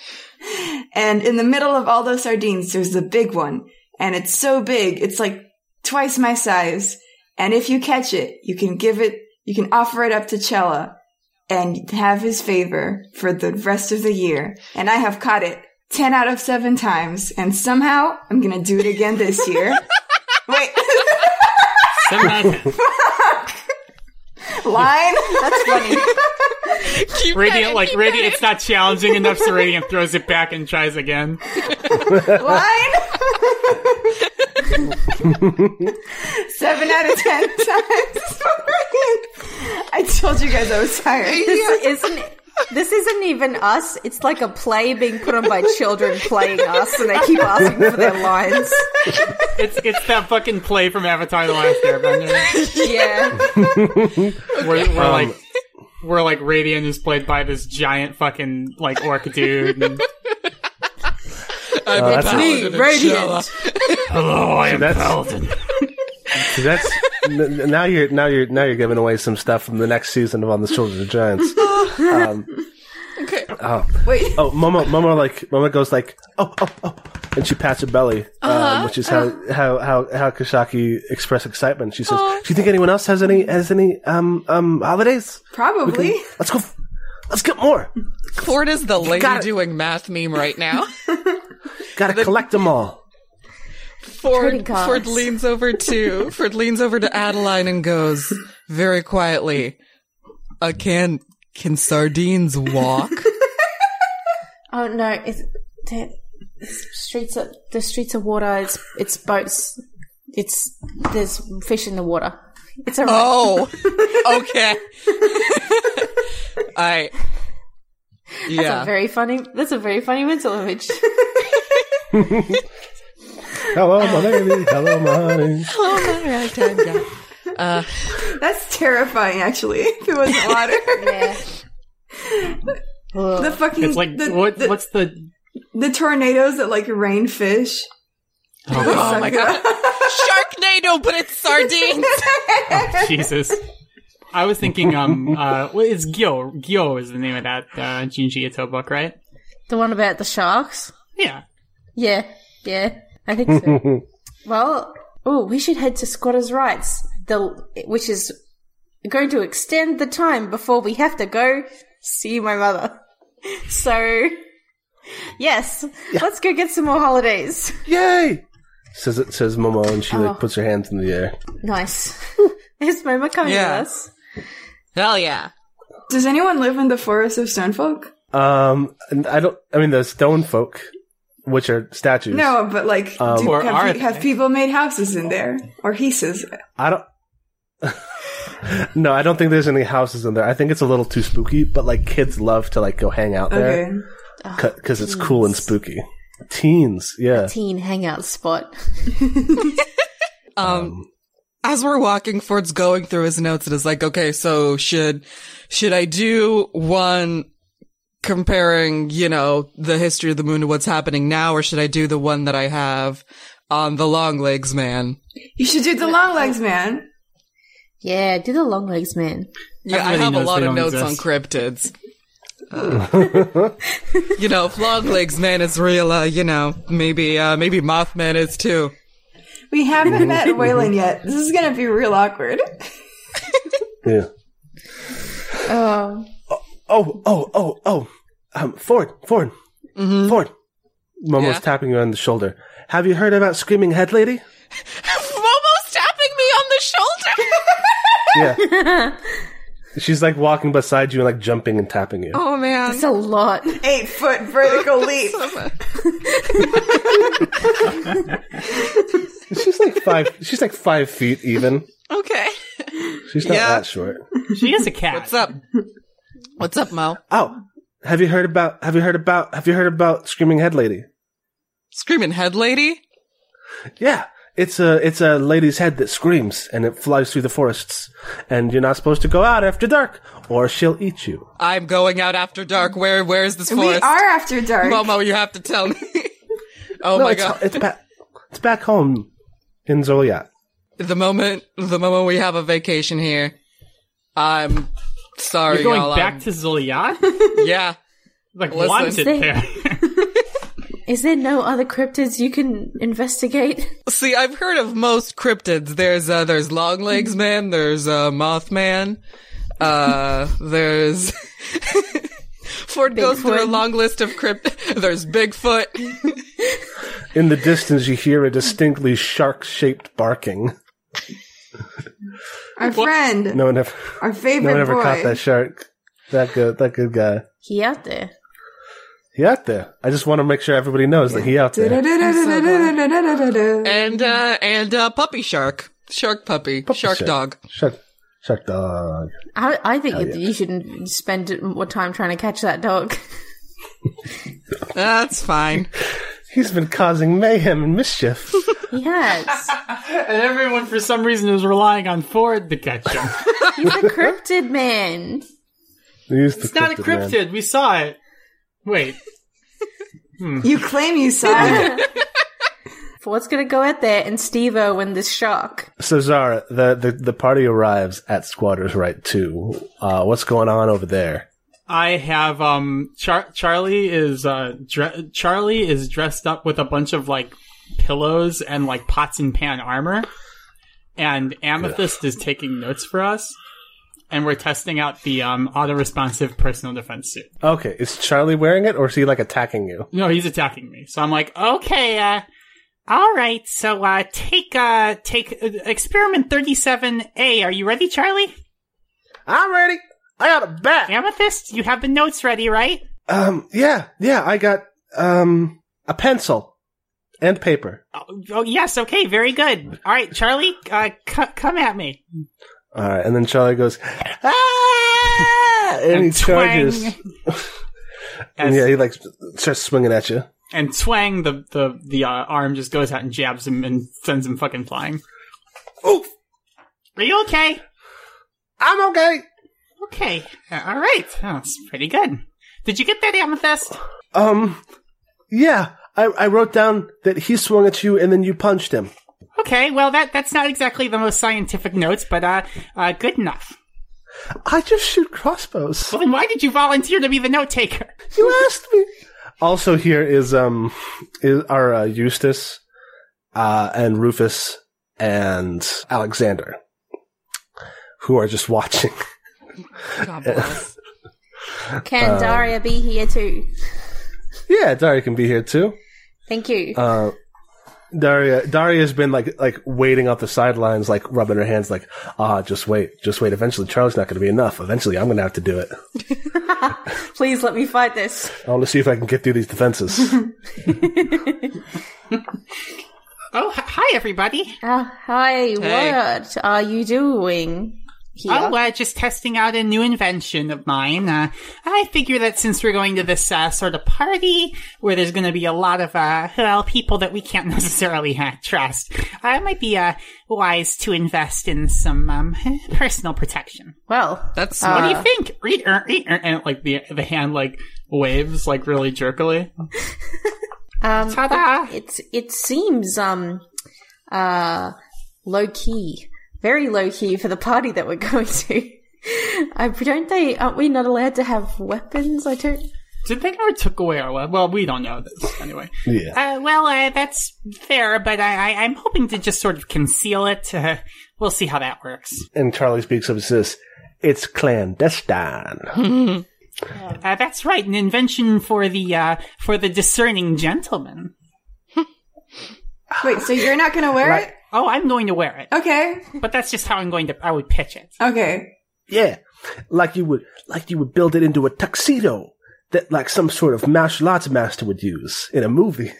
and in the middle of all those sardines, there's the big one, and it's so big, it's like twice my size. And if you catch it, you can give it, you can offer it up to Chella and have his favor for the rest of the year. And I have caught it 10 out of 7 times. And somehow I'm gonna do it again this year. Wait, Seven out of ten. line? That's funny. Keep Radiant, that- like keep Radiant, that- it's not challenging enough, so Radiant throws it back and tries again. line? Seven out of ten times. I told you guys I was tired. This isn't. This isn't even us. It's like a play being put on by children playing us, and they keep asking for their lines. It's it's that fucking play from Avatar: The Last Airbender, Yeah, we're Um, like where like Radiant is played by this giant fucking like orc dude. And, I'm a that's a- paladin Radiant. Hello, I am that's- Paladin. See, that's n- n- now you're now you're now you're giving away some stuff from the next season of On the Shoulders of Giants. Um, Okay. oh, Wait, oh, Momo, Momo, like Momo goes like, oh, oh, oh, and she pats her belly, um, which is how how how how Koshaki express excitement. She says, "Do you think anyone else has any has any um um holidays? probably. Let's go, let's get more. Ford is the lady Got it. doing math meme right now. Got to collect them all." Ford, Ford leans over to Ford leans over to Adeline and goes very quietly, uh, "Can can sardines walk?" Oh no! It's, the streets of the streets of water. It's it's boats. It's there's fish in the water. It's alright. oh, okay. I That's a very funny. That's a very funny mental image. Hello, my lady. Hello, my honey. Oh, my ragtime guy. Uh, That's terrifying, actually. If it wasn't water. yeah. the fucking It's like the, what? the, what's the? the tornadoes that like rain fish. oh my god, Sharknado, but it's sardines. Jesus. I was thinking, um, uh, what is Gyo? Gyo is the name of that uh, Junji Ito book, right? The one about the sharks. Yeah. Yeah, yeah, I think so. well, oh, we should head to Squatters' Rights, the which is going to extend the time before we have to go see my mother. So, yes, let's go get some more holidays. Yay! Says it says Momo, and she Oh. like puts her hands in the air. Nice. Is Mama coming Yeah. with us? Hell yeah. Does anyone live in the forest of Stonefolk? Um, I don't. I mean, the stone folk, which are statues. No, but like, Um, do, Or have, they? have people made houses in there or hieces? I don't. no, I don't think there's any houses in there. I think it's a little too spooky, but like kids love to like go hang out there because it's cool and spooky. Teens, yeah. Teen hangout spot. Um, as we're walking, Ford's going through his notes and is like, okay, so should, should I do one comparing, you know, the history of the moon to what's happening now, or should I do the one that I have on the long legs man? You should do the long legs, man. Yeah, do the long legs, man. Yeah, I have a lot of don't notes on cryptids. Uh, you know, if long legs man is real, uh, you know, maybe, uh, maybe Mothman is too. We haven't met Waylon yet. This is gonna be real awkward. Yeah. Oh, Oh, oh, oh, oh. Um, Ford, Ford, Ford. Momo's Yeah? tapping you on the shoulder. Have you heard about Screaming Head Lady? Momo's tapping me on the shoulder! Yeah. She's like walking beside you and like jumping and tapping you. oh man. it's a lot. Eight foot vertical leap. She's like five. She's like five feet even. Okay. She's not Yeah. that short. She is a cat. What's up? What's up, Mo? Oh, have you heard about? Have you heard about? Have you heard about Screaming Head Lady? Screaming head lady? Yeah, it's a it's a lady's head that screams and it flies through the forests, and you're not supposed to go out after dark or she'll eat you. I'm going out after dark. Where where is this forest? We are after dark. Momo, you have to tell me. oh no, my it's god. it's back it's back home in Zoliat. The moment the moment we have a vacation here, I'm sorry, You're going y'all. back I'm- to Zoliat? Yeah. Like Listen. wanted Stay- there. Is there no other cryptids you can investigate? See, I've heard of most cryptids. There's uh, there's Longlegs Man. There's uh, Mothman. Uh, there's Ford goes through a long list of crypt. There's Bigfoot. In the distance, you hear a distinctly shark-shaped barking. Our what? friend. No one ever. Our favorite. No one ever boy. caught that shark. That good. That good guy. He out there. He out there. I just want to make sure everybody knows yeah. that he out there. And uh, and uh, puppy shark, shark puppy, puppy shark, shark, dog, shark. Shark dog. I, I think yeah. you shouldn't spend more time trying to catch that dog. That's fine. He's been causing mayhem and mischief. yes. And everyone, for some reason, is relying on Ford to catch him. He's a cryptid man. He's the It's not a cryptid man. We saw it. Wait. You claim you saw it. Ford's gonna go out there and Steve-O win this shock. So Zara, the, the, the party arrives at Squatters Right 2. Uh, what's going on over there? I have um Char- Charlie is uh dre- Charlie is dressed up with a bunch of like pillows and like pots and pan armor, and Amethyst is taking notes for us, and we're testing out the um auto responsive personal defense suit. Okay, is Charlie wearing it or is he like attacking you? No, he's attacking me, so I'm like, okay, uh. All right, so uh, take uh, take uh, experiment thirty seven A. Are you ready, Charlie? I'm ready. I got a bat. Amethyst, you have the notes ready, right? Um, yeah, yeah, I got, um, a pencil and paper. Oh, oh yes, okay, very good. All right, Charlie, uh, c- come at me. All right, and then Charlie goes, ah! and, he charges. And yeah, he like starts swinging at you. and twang, the the the uh, arm just goes out and jabs him and sends him fucking flying. Oh, Are you okay? I'm okay. Okay, uh, all right. That's pretty good. Did you get that amethyst? Um, yeah, I, I wrote down that he swung at you and then you punched him. Okay, well that that's not exactly the most scientific notes, but uh, uh good enough. I just shoot crossbows. Well, then why did you volunteer to be the note taker? You asked me. Also, here is um is our uh, Eustace, uh, and Rufus and Alexander, who are just watching. God bless Can Daria be here too? Yeah, Daria can be here too. Thank you. Uh, Daria Daria has been like like waiting off the sidelines, like rubbing her hands, like ah, just wait, just wait. Eventually, Charlie's not going to be enough. Eventually, I'm going to have to do it. Please let me fight this. I want to see if I can get through these defenses. Oh, hi everybody. Uh, hi, Hey. what are you doing here? Oh, uh, just testing out a new invention of mine. Uh, I figure that since we're going to this uh, sort of party where there's going to be a lot of uh, well people that we can't necessarily uh, trust, I might be uh, wise to invest in some um, personal protection. well, that's Uh, What do you think? Re- er, re- er, And like the the hand like waves like really jerkily. um, Ta-da! it's it seems um uh low key, very low key for the party that we're going to. I don't they aren't we not allowed to have weapons? I don't. Did they ever took away our we- well? We don't know this anyway. yeah. Uh, well, uh, that's fair, but I, I, I'm hoping to just sort of conceal it. Uh, we'll see how that works. And Charlie speaks up and says, "It's clandestine." Uh, that's right, an invention for the uh, for the discerning gentleman. Wait, so you're not gonna wear Right. it? Oh, I'm going to wear it, Okay. but that's just how I'm going to. I would pitch it. Okay. Yeah, like you would, like you would build it into a tuxedo that, like some sort of martial arts master would use in a movie.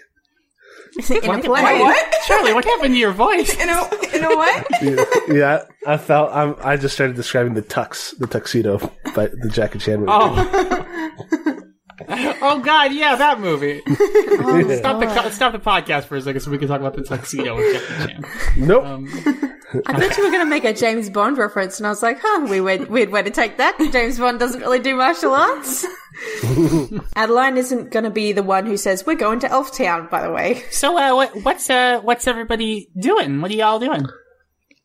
in a play. What? Charlie, what happened to your voice? In a in a what? yeah, yeah, I felt. I'm, I just started describing the tux, the tuxedo, by the Jackie Chan movie. Oh. oh God, yeah, that movie. Oh, Stop the stop the podcast for a second so we can talk about the tuxedo with Jackie Chan. nope. Um, I thought you were going to make a James Bond reference, and I was like, huh, we weird, weird way to take that. James Bond doesn't really do martial arts. Adeline isn't going to be the one who says, we're going to Elf Town, by the way. so, uh, what, what's uh, what's everybody doing? What are y'all doing?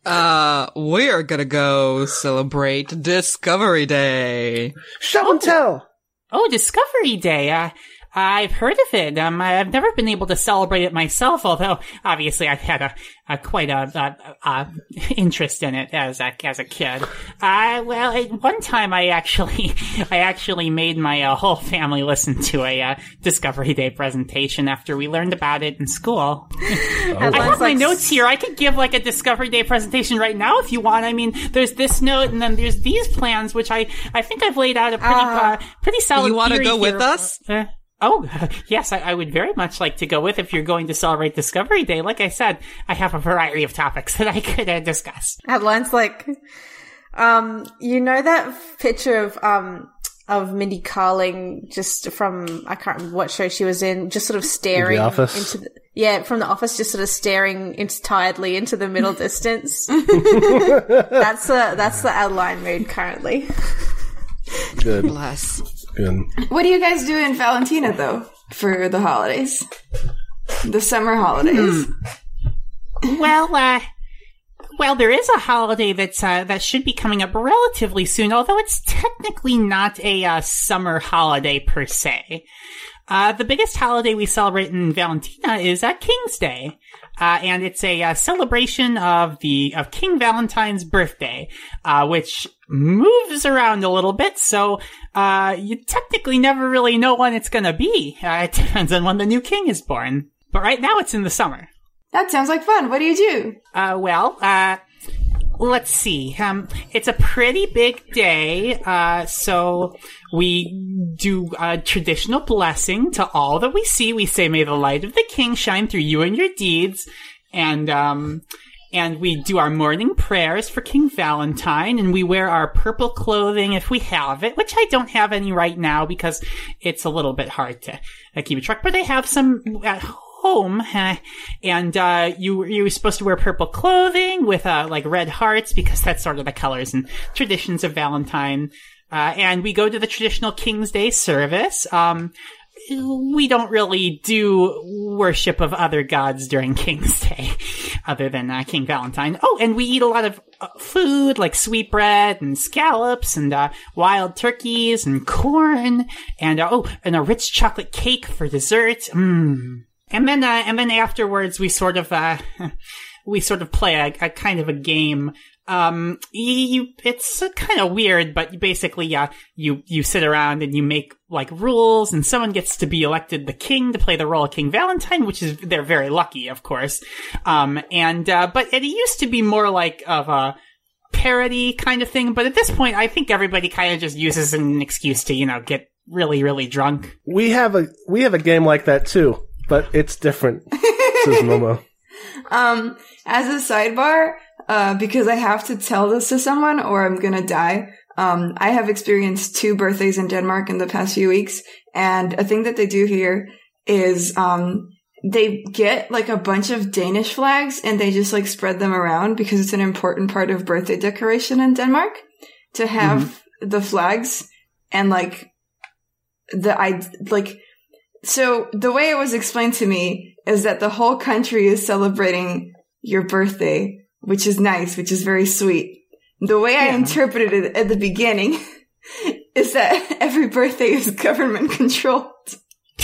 uh we're gonna go celebrate discovery day Show and tell. Oh, Discovery Day. Uh, I've heard of it. Um, I've never been able to celebrate it myself, although obviously I've had a, a quite a, a, a interest in it as a as a kid. Uh, well, at one time I actually I actually made my uh, whole family listen to a uh, Discovery Day presentation after we learned about it in school. I have my like- notes here. I could give like a Discovery Day presentation right now if you want. I mean, there's this note and then there's these plans, which I I think I've laid out a pretty uh, pretty solid. You wanna theory go with here. us? Oh, yes, I, I would very much like to go with if you're going to celebrate Discovery Day. Like I said, I have a variety of topics that I could uh, discuss. Headlines like, um, you know that picture of um of Mindy Kaling just from I can't remember what show she was in, just sort of staring Office? into the yeah from the office, just sort of staring into tiredly into the middle distance. that's the that's the outline mood currently. Good. Bless. Good. What do you guys do in Valentina though for the holidays? The summer holidays. Well, uh, well, there is a holiday that's uh, that should be coming up relatively soon, although it's technically not a uh, summer holiday per se. Uh, the biggest holiday we celebrate in Valentina is uh, King's Day. Uh, and it's a uh, celebration of the of King Valentine's birthday, uh, which moves around a little bit. So uh, you technically never really know when it's going to be. Uh, it depends on when the new king is born. But right now, it's in the summer. That sounds like fun. What do you do? Uh, well, uh, let's see. Um, it's a pretty big day, uh, so we do a traditional blessing to all that we see. We say, may the light of the king shine through you and your deeds. And, um, and we do our morning prayers for King Valentine, and we wear our purple clothing if we have it, which I don't have any right now because it's a little bit hard to uh, keep a track, but I have some at home, and uh, you you were supposed to wear purple clothing with uh, like red hearts because that's sort of the colors and traditions of Valentine. Uh, and we go to the traditional King's Day service. Um, we don't really do worship of other gods during King's Day, other than uh, King Valentine. Oh, and we eat a lot of uh, food like sweetbread and scallops and uh, wild turkeys and corn and uh, oh, and a rich chocolate cake for dessert. Mmm. And then, uh, and then afterwards, we sort of, uh, we sort of play a, a kind of a game. Um, you, it's kind of weird, but basically, yeah, you, you sit around and you make like rules and someone gets to be elected the king to play the role of King Valentine, which is, they're very lucky, of course. Um, and, uh, but it used to be more like of a, parody kind of thing, but at this point, I think everybody kind of just uses an excuse to, you know, get really, really drunk. We have a we have a game like that too, but it's different. Says Momo. Um, as a sidebar, uh, because I have to tell this to someone or I'm gonna die. Um, I have experienced two birthdays in Denmark in the past few weeks, and a thing that they do here is, um, they get like a bunch of Danish flags and they just like spread them around because it's an important part of birthday decoration in Denmark to have the flags and like the I like so the way it was explained to me is that the whole country is celebrating your birthday, which is nice, which is very sweet. The way I interpreted it at the beginning is that every birthday is government controlled.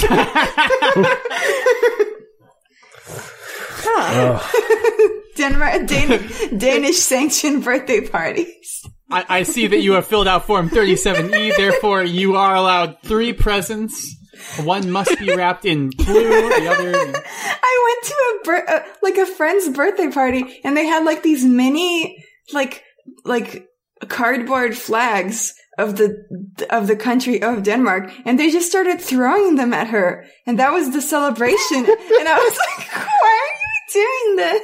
Denmark, Dan- Danish sanctioned birthday parties. I, I see that you have filled out Form 37E, therefore you are allowed three presents. One must be wrapped in blue, the other. I went to a bir- uh, like a friend's birthday party and they had like these mini like like cardboard flags of the of the country of Denmark and they just started throwing them at her and that was the celebration and I was like why are you doing this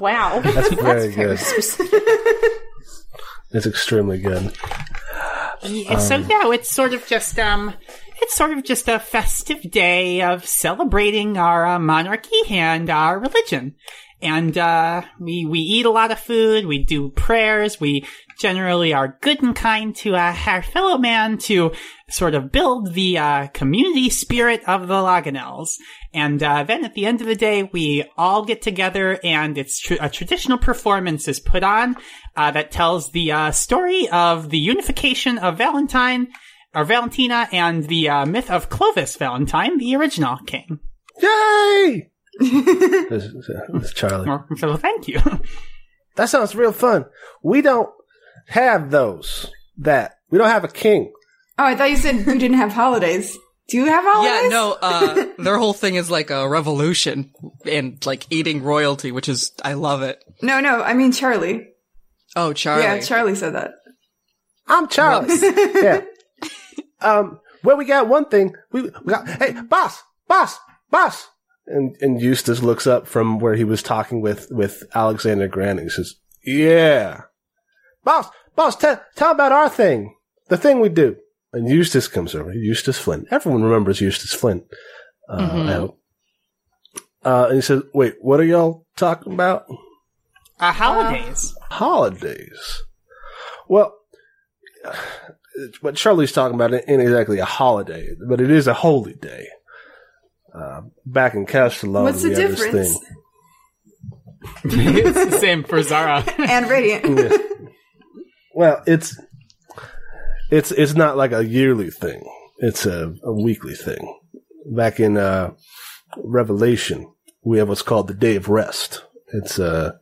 Wow, That's very good. specific. It's extremely good. Yeah, so yeah, it's sort of just um, it's sort of just a festive day of celebrating our uh, monarchy and our religion. And uh, we we eat a lot of food. We do prayers. We generally are good and kind to uh, our fellow man to sort of build the uh, community spirit of the Laganels. And uh, then at the end of the day, we all get together, and it's tr- a traditional performance is put on uh, that tells the uh, story of the unification of Valentine or Valentina and the uh, myth of Clovis Valentine, the original king. Yay! this, is- Charlie. So thank you. That sounds real fun. We don't have those. That we don't have a king. Oh, I thought you said we didn't have holidays. Do you have holidays? Yeah, no, uh, their whole thing is like a revolution and like eating royalty, which is, I love it. No, no, I mean Charlie. Oh, Charlie. Yeah, Charlie said that. I'm Charlie. yeah. Um. Well, we got one thing. We, we got. Hey, boss, boss, boss. And and Eustace looks up from where he was talking with with Alexander Grant. And he says, "Yeah, boss, boss, tell tell about our thing, the thing we do." And Eustace comes over. Eustace Flint. Everyone remembers Eustace Flint. Uh, Mhm. I hope. Uh, and he says, "Wait, what are y'all talking about?" Uh, holidays. holidays. Well, what Charlie's talking about it ain't exactly a holiday, but it is a holy day. Uh, back in Castellon, What's the we have this difference? thing. it's the same for Zara. And Radiant. Well, it's it's it's not like a yearly thing. It's a, a weekly thing. Back in uh, Revelation, we have what's called the Day of Rest. It's uh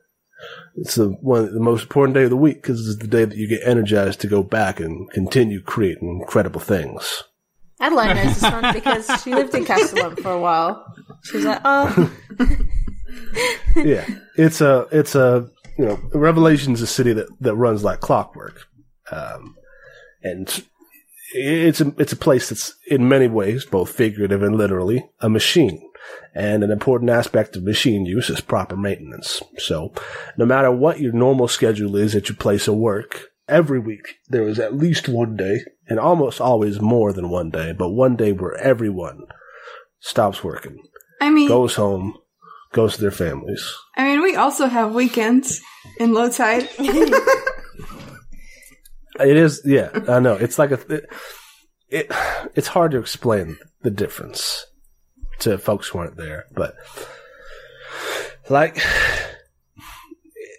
it's the one the most important day of the week because it's the day that you get energized to go back and continue creating incredible things. Adeline knows this one because she lived in Castellon for a while. She was like, oh, yeah, it's a it's a you know Revelation's a city that that runs like clockwork, um, and it's a it's a place that's in many ways both figurative and literally a machine. And an important aspect of machine use is proper maintenance. So, no matter what your normal schedule is at your place of work, every week there is at least one day, and almost always more than one day, but one day where everyone stops working, I mean, goes home, goes to their families. I mean, we also have weekends in low tide. It is, yeah, I know. It's like a, it, it, it's hard to explain the difference to folks who aren't there, but like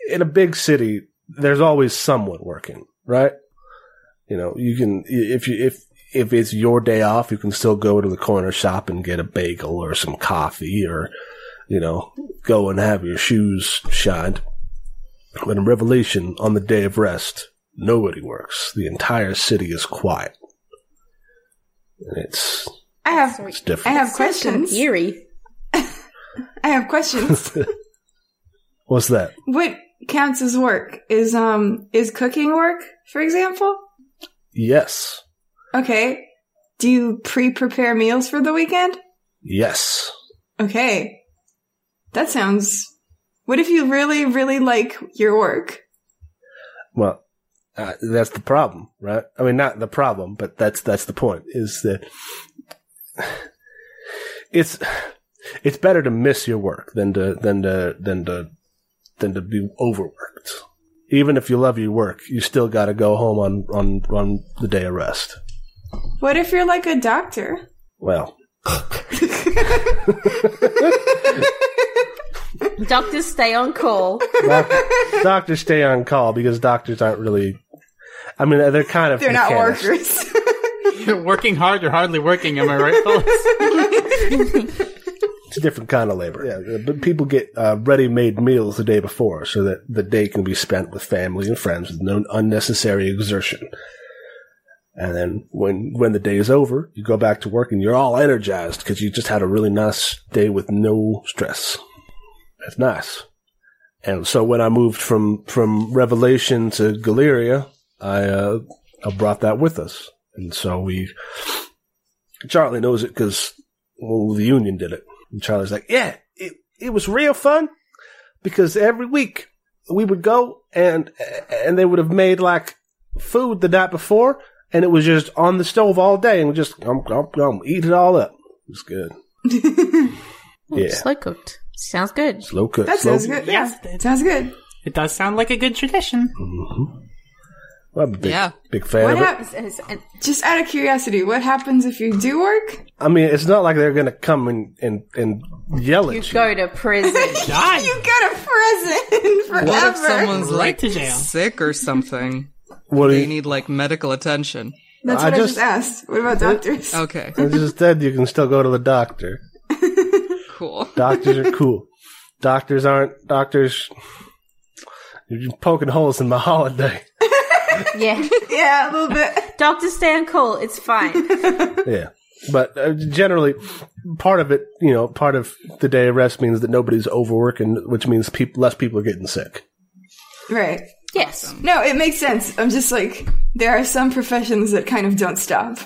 in a big city, there's always someone working, right? You know, you can if you if if it's your day off, you can still go to the corner shop and get a bagel or some coffee, or you know, go and have your shoes shined. But in Revelation, on the day of rest, nobody works. The entire city is quiet. And it's I have, it's I have sounds kind questions. eerie. I have questions. What's that? what counts as work? Is um is cooking work, for example? Yes. Okay. Do you pre-prepare meals for the weekend? Yes. Okay. That sounds. What if you really, really like your work? Well, uh, that's the problem, right? I mean, not the problem, but that's that's the point. Is that it's it's better to miss your work than to than to than to than to be overworked. Even if you love your work, you still got to go home on on on the day of rest. What if you're like a doctor? Well, Doctors stay on call. doc- doctors stay on call because doctors aren't really. I mean, they're kind of They're not workers. You're working hard, you're hardly working, am I right, fellas? It's a different kind of labor. Yeah, but people get uh, ready-made meals the day before, so that the day can be spent with family and friends with no unnecessary exertion. And then when when the day is over, you go back to work and you're all energized because you just had a really nice day with no stress. That's nice. And so when I moved from from Revelation to Galeria, I uh, I brought that with us, and so we. Charlie knows it because well, the union did it. And Charlie's like, yeah, it, it was real fun because every week we would go and, and they would have made like food the night before and it was just on the stove all day and we just, um, um, um, eat it all up. It was good. yeah. Slow cooked. Sounds good. Slow cooked. That slow sounds good. Yes, Yeah, it- sounds good. It does sound like a good tradition. Well, I'm a big, Yeah. big fan What of happens? It's- it's- Just out of curiosity, what happens if you do work? I mean, it's not like they're going to come and, and, and yell at You you. go to prison. Die! You got a present forever. What if someone's like sick or something? What do They you, need like medical attention. That's what I just- just asked. What about doctors? Okay, It's just dead. You can still go to the doctor. cool. Doctors are cool. Doctors aren't doctors. You're poking holes in my holiday. Yeah. Yeah, a little bit. Doctors stay on call. It's fine. Yeah, but uh, generally, part of it, you know, part of the day of rest means that nobody's overworking, which means peop less people are getting sick. Right. Yes. No, it makes sense. I'm just like, there are some professions that kind of don't stop.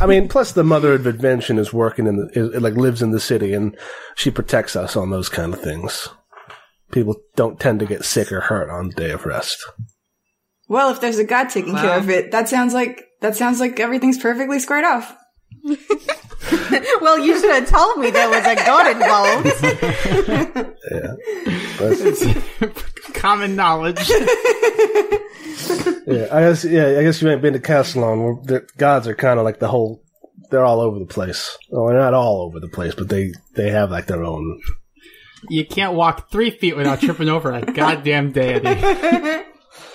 I mean, plus the mother of invention is working in the is, like lives in the city, and she protects us on those kind of things. People don't tend to get sick or hurt on the day of rest. Well, if there's a god taking care of it, that sounds like that sounds like everything's perfectly squared off. Well, you should have told me there was a god involved. But, Common knowledge. yeah, I guess yeah, I guess you ain't been to Castellon. Where the gods are kind of like the whole. They're all over the place. Well, they're not all over the place, but they they have like their own. you can't walk three feet without tripping over a goddamn deity.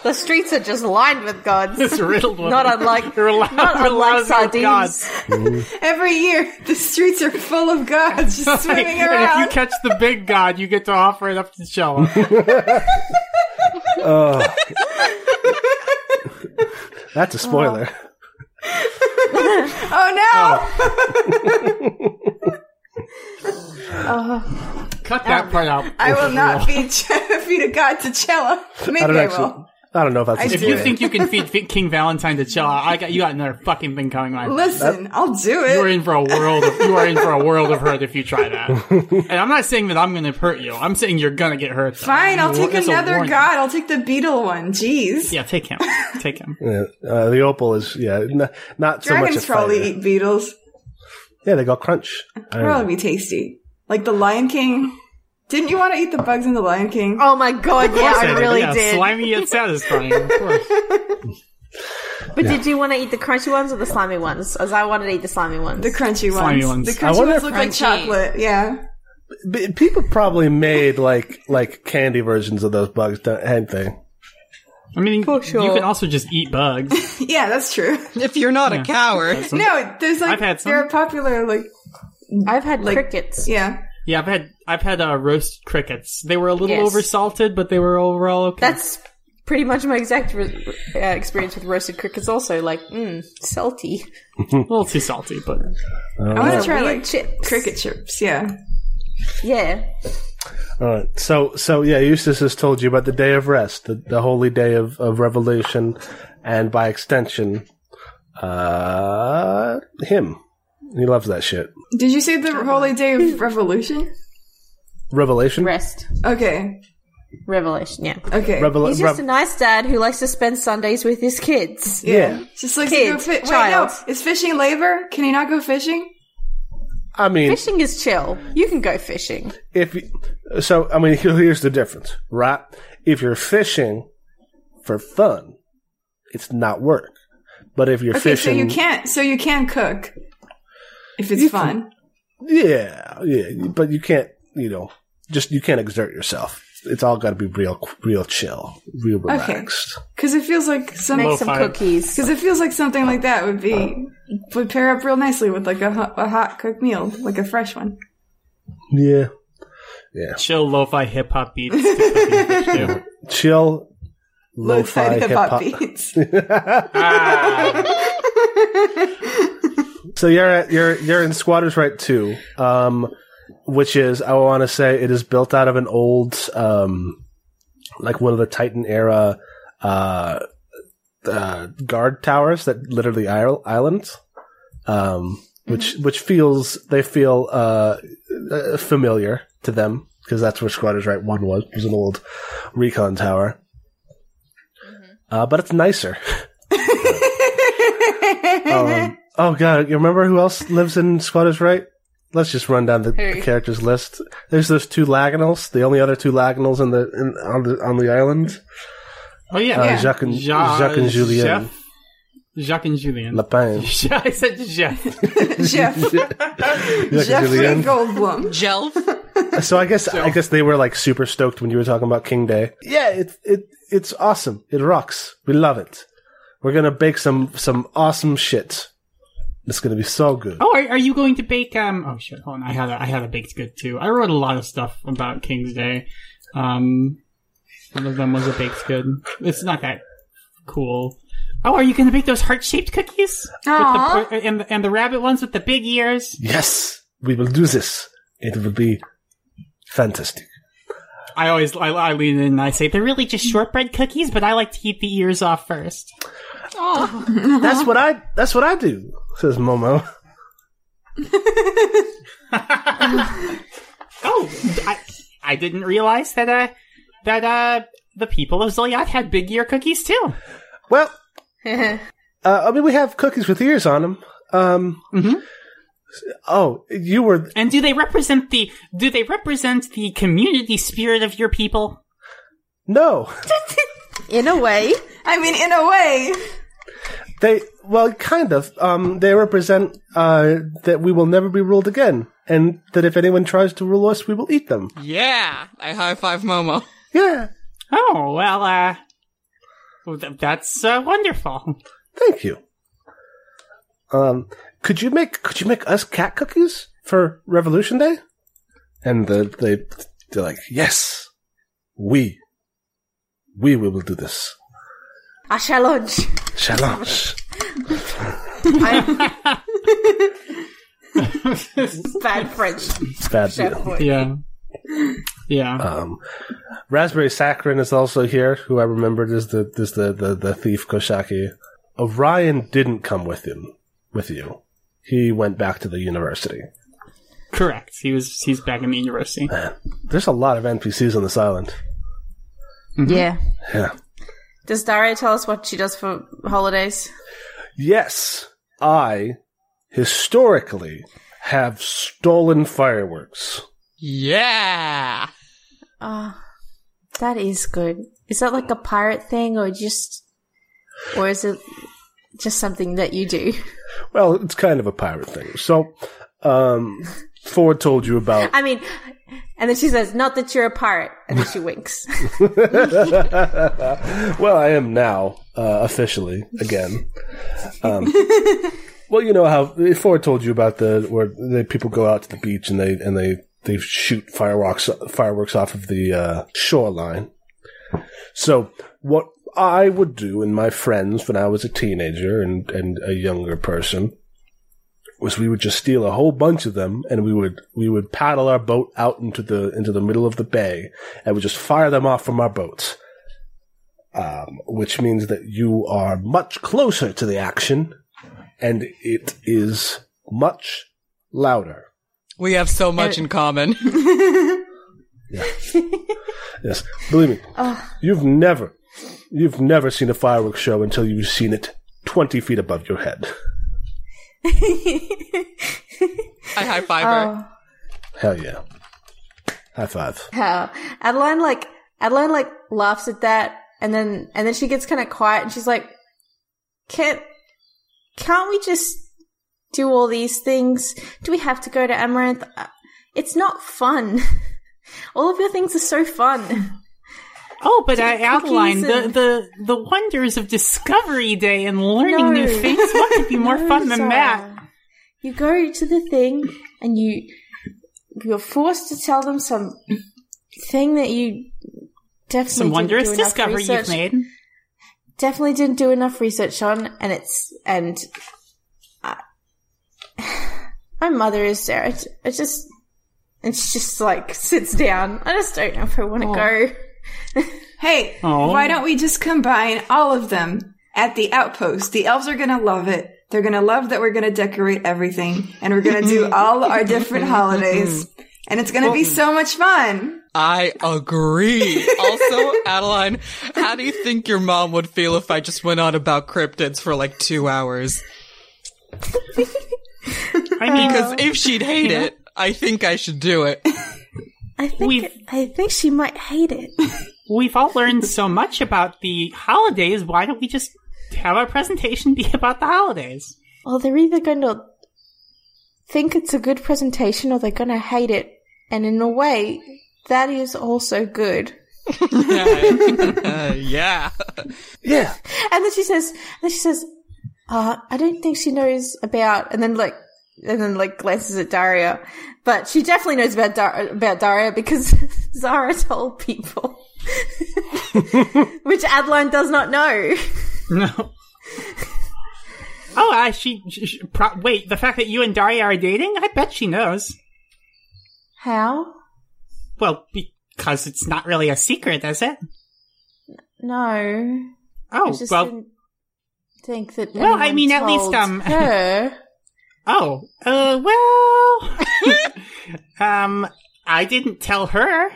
The streets are just lined with gods. It's riddled with Not unlike, They're allowed- not they're unlike to go sardines. Mm-hmm. Every year, the streets are full of gods just swimming around. and if you catch the big god, you get to offer it up to Cello. Oh, uh. that's a spoiler. Oh, oh no! Oh. Oh. Cut that um, part out. I will not feed feed a god to Cella. Maybe I I, don't actually. will. I don't know if that's. I a If you it. think you can feed King Valentine to Cello, I got you got another fucking thing coming. My friend. Listen, I'll do it. You are it. in for a world. Of, you are in for a world of hurt if you try that. And I'm not saying that I'm going to hurt you. I'm saying you're going to get hurt. though. Fine, I'll take a another god. I'll take the beetle one. Jeez. Yeah, take him. Take him. Yeah, uh, the opal is yeah, n- not so much a Dragons probably eat beetles. Yeah, they go crunch. I don't know. Probably be tasty. Like the Lion King. Didn't you want to eat the bugs in the Lion King? Oh my god, yeah, I did. really yeah, did. Slimy yet satisfying. Of course. But did you want to eat the crunchy ones or the slimy ones? As I wanted to eat the slimy ones. The crunchy ones. Slimy ones. The crunchy ones if look like chocolate. Yeah. B- People probably made like like candy versions of those bugs, don't- hadn't they? I mean, For sure. you can also just eat bugs. Yeah, that's true. If you're not a coward, No, there's like I've had some. they're popular like I've had Like- crickets. yeah. Yeah, I've had I've had uh, roast crickets. They were a little Yes. over salted, but they were overall okay. That's pretty much my exact re- uh, experience with roasted crickets. Also, like, mmm, salty. a little too salty, but I want to try like chips. cricket chips. Yeah. Yeah. All right. So so yeah, Eustace has told you about the day of rest, the, the holy day of, of revelation, and by extension, uh, him. He loves that shit. Did you say the holy day of revolution? Revelation. Rest. Okay. Revelation, yeah. Okay. Revel- He's just rev- a nice dad who likes to spend Sundays with his kids. yeah. Just like Kid, to go fi- Wait, no. child. Is fishing labor? Can he not go fishing? I mean, Fishing is chill. You can go fishing. if you, so, I mean, here's the difference, right? If you're fishing for fun, it's not work. But if you're Okay, fishing, so you can't. So you can cook if it's You fun. yeah, yeah, but you can't, you know, just you can't exert yourself. It's all got to be real, real chill, real relaxed. Because it feels like some. Make some Lo-fi. cookies. Because it feels like something like that would be would pair up real nicely with like a, hot- a hot cooked meal, like a fresh one. Yeah, yeah, chill lo-fi hip hop beats. to cooking fish too. chill, Lo-fi lo-fi hip hip hop hop. beats. Ah. So you're at, you're you're in Squatters Right Two, um, which is I want to say it is built out of an old, um, like one of the Titan era uh, uh, guard towers that literally islands, um, which which feels they feel uh, uh, familiar to them because that's where Squatters Right One was. It was an old recon tower, uh, but it's nicer. um, oh god, you remember who else lives in Squatters Right? Let's just run down the, the characters list. There's those two Laganals, the only other two Laganals in the in, on the on the island. Oh yeah, Uh, Yeah. Jacques and Ja- Jacques and Julien Chef. Jacques and Julien. Lapin. I said Jeff. Jeff Jacques and Julien. Goldblum. Jelf. So I guess I guess they were like super stoked when you were talking about King Day. Yeah, it it it's awesome. It rocks. We love it. We're gonna bake some some awesome shit. It's gonna be so good. Oh, are, are you going to bake? Um. Oh shit. Hold on. I had a, I had a baked good too. I wrote a lot of stuff about King's Day. Um. One of them was a baked good. It's not that cool. Oh, are you going to bake those heart shaped cookies? Aw. With the, and and the rabbit ones with the big ears. Yes, we will do this. It will be fantastic. I always I, I lean in and I say they're really just shortbread cookies, but I like to eat the ears off first. Oh, That's what I. That's what I do. Says Momo. Oh, I, I didn't realize that uh that uh the people of Ziliad had big ear cookies too. Well, uh, I mean, we have cookies with ears on them. Um. Mhm. Oh, you were. And do they represent the do they represent the community spirit of your people? No, In a way. I mean, in a way. They. Well, kind of. Um. They represent uh that we will never be ruled again, and that if anyone tries to rule us, we will eat them. yeah. I high five Momo. Yeah. Oh well, uh, that's uh, wonderful. Thank you. Um, could you make could you make us cat cookies for Revolution Day? And the, they they're like, yes, we we will do this. I challenge. Challenge. I- Bad French. Bad Chef deal. boy. Yeah, yeah. Um, Raspberry Saccharin is also here, who I remembered is the is the, the, the thief Koshaki. Orion didn't come with him with you. He went back to the university. Correct. He was he's back in the university. Man, there's a lot of NPCs on this island. Yeah. Yeah. Does Daria tell us what she does for holidays? Yes, I historically have stolen fireworks. Yeah. Oh, that is good. Is that like a pirate thing or just, or is it just something that you do? Well, it's kind of a pirate thing. So, um, Ford told you about. I mean, and then she says, not that you're a pirate. And then she winks. well, I am now uh, officially again. Um, well, you know how Ford told you about the where the people go out to the beach and they and they they shoot fireworks fireworks off of the uh, shoreline. So what I would do and my friends when I was a teenager and and a younger person was we would just steal a whole bunch of them and we would we would paddle our boat out into the into the middle of the bay and we just fire them off from our boats um, which means that you are much closer to the action and it is much louder. We have so much in common. Yes, believe me, you've never, you've never seen a fireworks show until you've seen it twenty feet above your head. I high five her. oh. Hell yeah! High five. How Adeline like Adeline like laughs at that and then and then she gets kind of quiet and she's like can't can't we just do all these things do we have to go to amaranth Uh, it's not fun all of your things are so fun Oh, but uh, Cookies Adeline, the, the the wonders of Discovery Day and learning No. new things. What could be more No, fun than that? you go to the thing and you you're forced to tell them some thing that you definitely Some didn't wondrous do enough discovery research. you've made. definitely didn't do enough research on, and it's and I, my mother is there. It just and she just like sits down. I just don't know if I want to Oh. go. Hey, Oh. why don't we just combine all of them at the outpost? The elves are gonna love it. They're gonna love that we're gonna decorate everything and we're gonna do all our different holidays. And it's gonna be so much fun. I agree. also, Adeline, how do you think your mom would feel if I just went on about cryptids for like two hours? I mean, Because uh, if she'd hate it, I think I should do it. I think We've- I think she might hate it. we've all learned so much about the holidays. Why don't we just have our presentation be about the holidays? Well, they're either going to think it's a good presentation or they're going to hate it. And in a way, that is also good. Uh, yeah. Yeah, And and then she says, and then she says, uh, I don't think she knows about, and then like, and then like glances at Daria, but she definitely knows about Dar- about Daria because Zara told people, which Adeline does not know. No. Oh, uh, she, she, she pro- wait, the fact that you and Daria are dating? I bet she knows. How? Well, because it's not really a secret, is it? No, I Oh, just well, didn't think that. Well, I mean, at least, um, her. Oh, uh, well, um, I didn't tell her.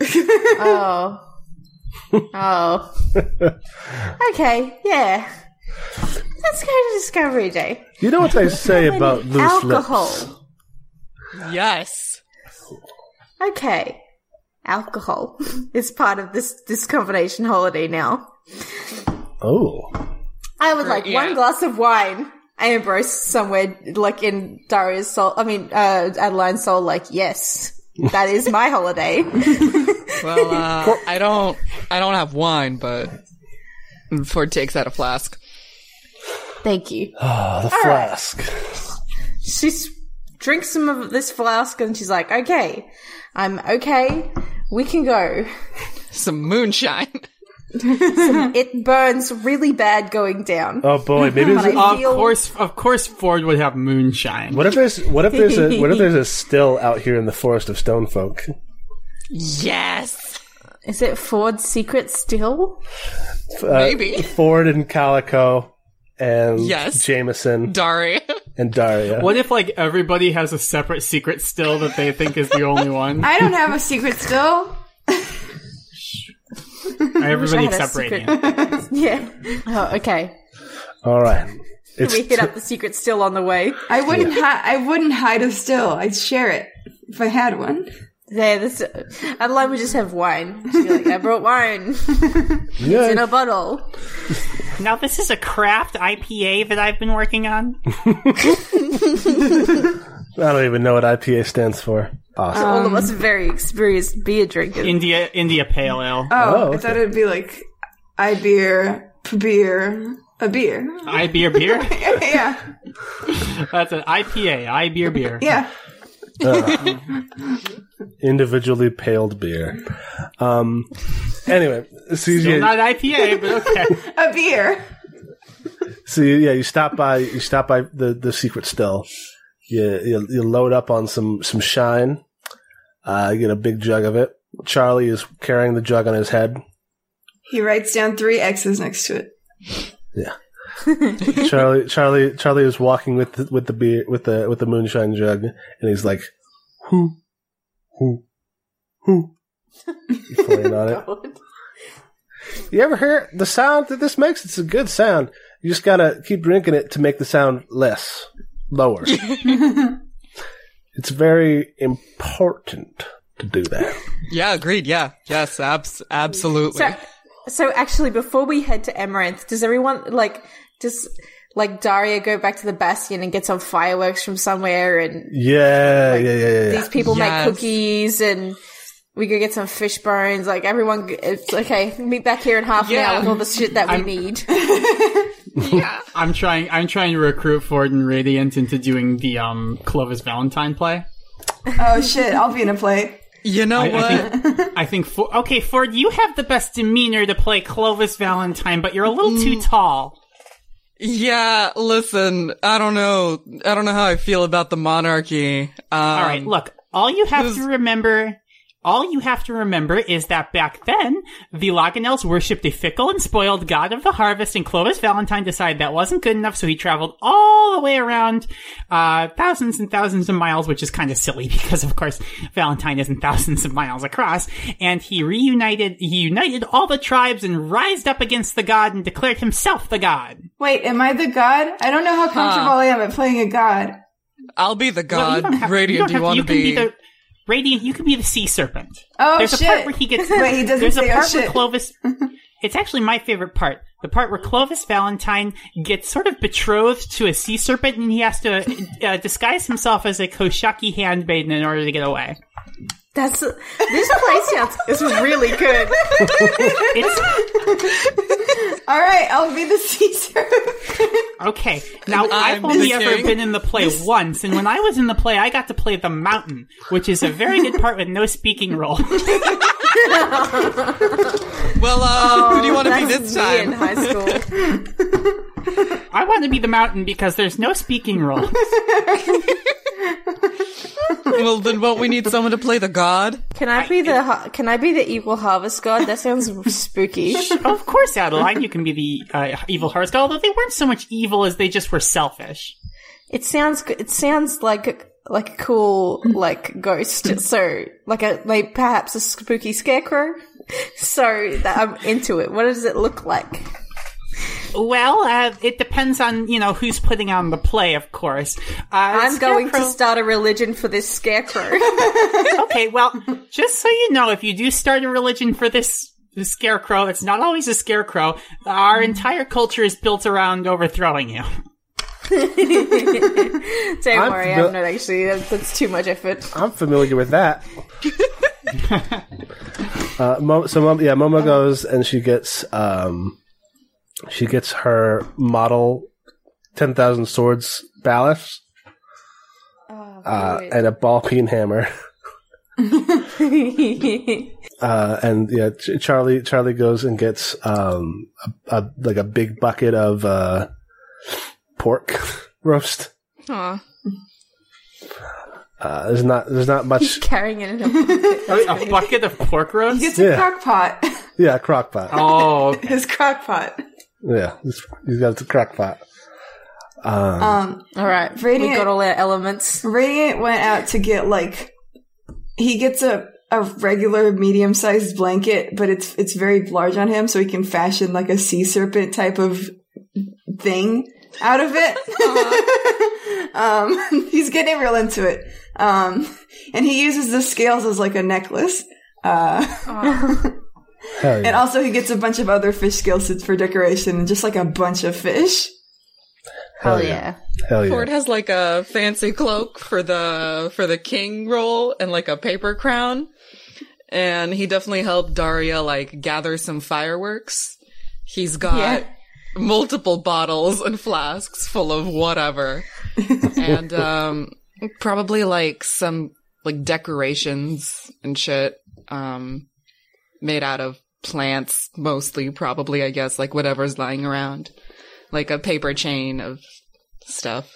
oh. Oh. okay, yeah. Let's go to Discovery Day. You know what they say about loose Alcohol. lips? Yes. Okay. Alcohol is part of this, this combination holiday now. Oh, I would like yeah. one glass of wine. Ambrose somewhere like in Daria's soul, I mean, uh, Adeline's soul, like, yes, that is my holiday. Well, uh, I don't, I don't have wine, but Ford takes out a flask. Thank you. oh the flask. she drinks some of this flask and she's like, okay, I'm okay. We can go. Some moonshine. It burns really bad going down. Oh boy, maybe But there's Of feel- course, of course, Ford would have moonshine. what if there's what if there's a what if there's a still out here in the forest of stone folk? Yes. Is it Ford's secret still? Uh, Maybe. Ford and Calico and Yes. Jameson Dari. and Daria. What if like everybody has a separate secret still that they think is the only one? I don't have a secret still. Everybody had a except secret- Radiant. Yeah. Oh, okay. All right. It's We hit up the secret still on the way. I wouldn't. Hi- I wouldn't hide a still. I'd share it if I had one. There, this Adeline would just have wine. She'd like, I brought wine yeah, in a bottle. Now this is a craft IPA that I've been working on. I don't even know what IPA stands for. Awesome. All of us very experienced beer drinkers. India India Pale Ale. Oh, Oh, I thought it'd be like I beer, beer, a beer. I beer beer. yeah, That's an IPA. I beer beer. yeah. Individually paled beer. Um. Anyway, so Still not IPA, but okay. A beer. so yeah, you stop by you stop by the the secret still. You you, you load up on some some shine. Uh, you get a big jug of it. Charlie is carrying the jug on his head. He writes down three X's next to it. Yeah. Charlie, Charlie, Charlie is walking with the, with the beer with the with the moonshine jug, and he's like, "Who, who, who?" Playing on it. You ever hear the sound that this makes? It's a good sound. You just gotta keep drinking it to make the sound less, lower. it's very important to do that. Yeah, agreed. Yeah. Yes, abs- absolutely. So, so actually, before we head to Amaranth, does everyone like does like Daria go back to the Bastion and get some fireworks from somewhere, and Yeah, yeah, yeah, yeah. yeah. these people Yes. make cookies, and we go get some fish bones. Like everyone, it's okay. Meet back here in half an hour with all the shit that we I'm- need. yeah. I'm trying. I'm trying to recruit Ford and Radiant into doing the um Clovis Valentine play. Oh shit! I'll be in a play. You know I, what? I think. I think. Fo- okay, Ford, you have the best demeanor to play Clovis Valentine, but you're a little too tall. yeah, listen, I don't know. I don't know how I feel about the monarchy. Um, All right, look. All you have to remember. All you have to remember is that back then, the Laganels worshipped a fickle and spoiled god of the harvest, and Clovis Valentine decided that wasn't good enough, so he traveled all the way around, uh, thousands and thousands of miles, which is kind of silly because, of course, Valentine isn't thousands of miles across, and he reunited, he united all the tribes and rised up against the god and declared himself the god. Wait, am I the god? I don't know how comfortable I am at playing a god. I'll be the god. don't have- Radiant, do you don't want to have- can be? the Radiant? You can be the sea serpent. Oh There's shit! a part where he gets. Wait, he doesn't There's say a oh part where. Clovis. It's actually my favorite part. The part where Clovis Valentine gets sort of betrothed to a sea serpent, and he has to uh, disguise himself as a Koshaki handmaiden in order to get away. That's this play sounds is really good. It's All right, I'll be the Caesar. Okay, now I've only ever king. been in the play once, and when I was in the play, I got to play the mountain, which is a very good part with no speaking role. Well, uh, who do you want to be this me in time? high school. I want to be the mountain because there's no speaking role. well, then won't we need someone to play the god? Can I be the ha- Can I be the evil harvest god? That sounds spooky. of course, You can be the uh, evil god, although they weren't so much evil as they just were selfish. It sounds. It sounds like a, like a cool like ghost. So like a like perhaps a spooky scarecrow. So that I'm into it. What does it look like? Well, uh, it depends on you know who's putting on the play, of course. Uh, I'm going to start a religion for this scarecrow. okay, well, just so you know, if you do start a religion for this, this scarecrow, it's not always a scarecrow. Our entire culture is built around overthrowing you. Don't I'm worry, the- I'm not actually. That's, that's too much effort. I'm familiar with that. uh, Mo- so, Mom, yeah, Momo goes and she gets um, she gets her model ten thousand swords ballast Oh, uh, and a ball peen hammer. Uh, and yeah, Ch- Charlie Charlie goes and gets um, a, a like a big bucket of uh, pork roast. Aw. Uh, there's not there's not much. Carrying it in a bucket. A bucket of pork roast? He gets a Yeah. crock pot. Yeah, crock pot. Oh, His crock pot. Yeah, he's, he's got the crock pot. Um, Um, All right, we Radiant- got all our elements. Radiant went out to get like he gets a a regular medium sized blanket, but it's it's very large on him, so he can fashion like a sea serpent type of thing out of it. um, he's getting real into it. Um, and he uses the scales as like a necklace. Uh, hell yeah. and also he gets a bunch of other fish scales for decoration and just like a bunch of fish. Hell Hell yeah. Hell yeah. Ford has like a fancy cloak for the for the king role and like a paper crown. And he definitely helped Daria like gather some fireworks. He's got Yeah. multiple bottles and flasks full of whatever. and um probably like some like decorations and shit um made out of plants mostly probably I guess like whatever's lying around. Like a paper chain of stuff.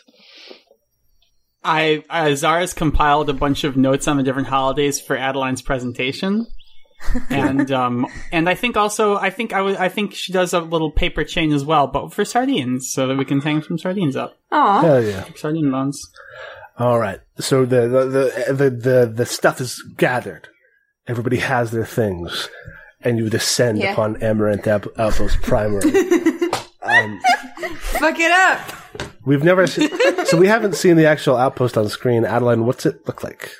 I uh, Zara's compiled a bunch of notes on the different holidays for Adeline's presentation, and um, and I think also I think I would I think she does a little paper chain as well, but for sardines, so that we can hang some sardines up, Aw. Hell yeah. sardine bones. All right. So the the, the the the the stuff is gathered. Everybody has their things, and you descend Yeah. upon Amaranth Ap- Alpha's primary. um, Fuck it up. we've never seen, so we haven't seen the actual outpost on screen. Adeline, what's it look like?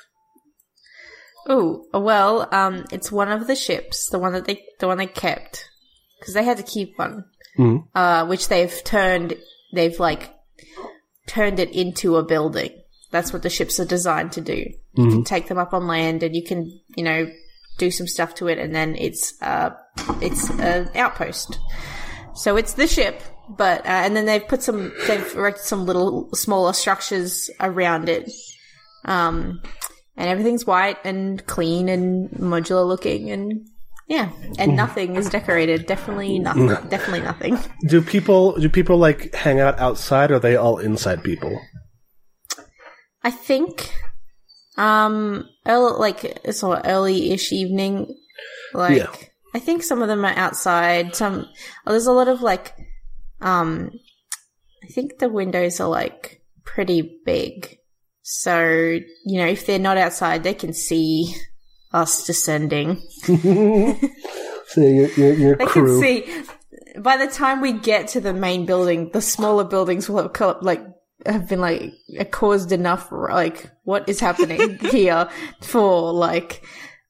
Oh well, um, it's one of the ships, the one that they, the one they kept, because they had to keep one, Mhm. uh, which they've turned, they've like turned it into a building. That's what the ships are designed to do. You can take them up on land, and you can, you know, do some stuff to it, and then it's, uh, it's an outpost. So it's the ship, but uh, and then they've put some, they've erected some little smaller structures around it. Um, and everything's white and clean and modular looking and yeah and nothing is decorated definitely nothing definitely nothing Do people do people like hang out outside, or are they all inside people? i think um early, like it's sort of early-ish evening like Yeah. I think some of them are outside some oh, there's a lot of like um i think the windows are like pretty big so you know if they're not outside they can see us descending So your your, your They crew. can see. By the time we get to the main building, the smaller buildings will have like have been like caused enough. Like, what is happening here for like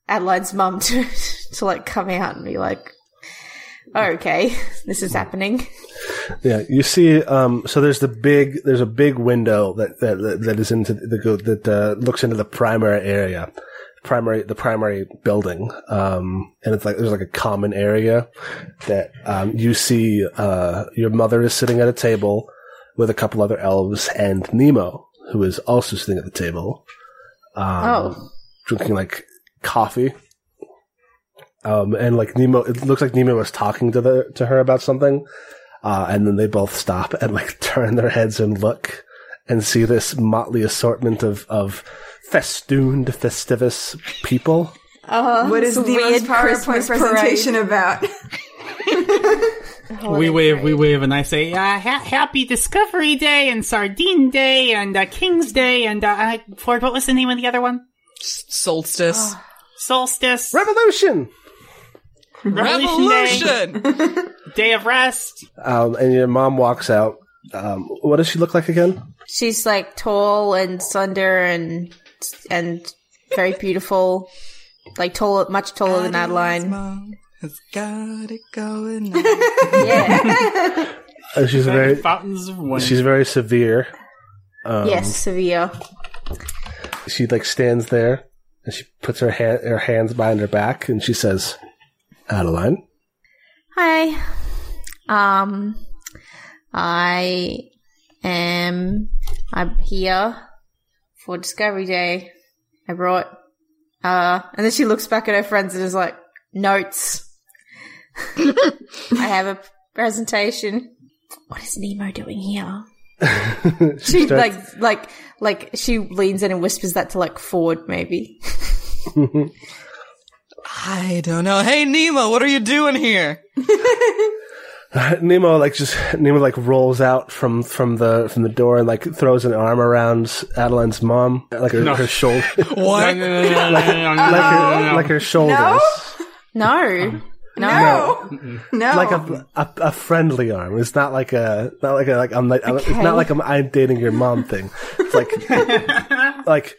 Adeline's mum to to like come out and be like, oh, "Okay, this is happening." Yeah, you see. Um, so there's the big. There's a big window that that that is into the go that uh, looks into the primary area, primary the primary building, um, and it's like there's like a common area that um, you see. Uh, your mother is sitting at a table with a couple other elves and Nemo, who is also sitting at the table, um, Oh. drinking like coffee. Um, and like Nemo, it looks like Nemo was talking to the to her about something, uh, and then they both stop and like turn their heads and look and see this motley assortment of of festooned, festivus people. Oh, What is the weird most PowerPoint Christmas presentation about? we wave, we wave, and I say, uh, ha- "Happy Discovery Day and Sardine Day and uh, King's Day and uh, Ford. What was the name of the other one? Solstice. Solstice, Revolution. Revolution, Day, Day of Rest. Um, and your mom walks out. Um, what does she look like again? She's like tall and slender and and very beautiful, like tall, much taller than Adeline. Mom has got it going on. Yeah. Uh, she's very Fountains of Wonder. she's very severe. Um, yes, severe. She like stands there and she puts her hand her hands behind her back and she says, "Adeline." Hi. Um, I am. I'm here for Discovery Day. I brought. Uh, and then she looks back at her friends and is like, "Notes. I have a presentation. What is Nemo doing here?" she She like, like, like she leans in and whispers that to like Ford, maybe. I don't know. Hey, Nemo, what are you doing here? Nemo like just Nemo like rolls out from from the from the door and like throws an arm around Adeline's mom, like her, No. her shoulder, What? No, no, no, no, no, no, no, like her like her shoulders, No, no, No, no. like a, a a friendly arm. It's not like a not like a like I'm like I'm, it's not like I'm, I'm dating your mom thing. It's like like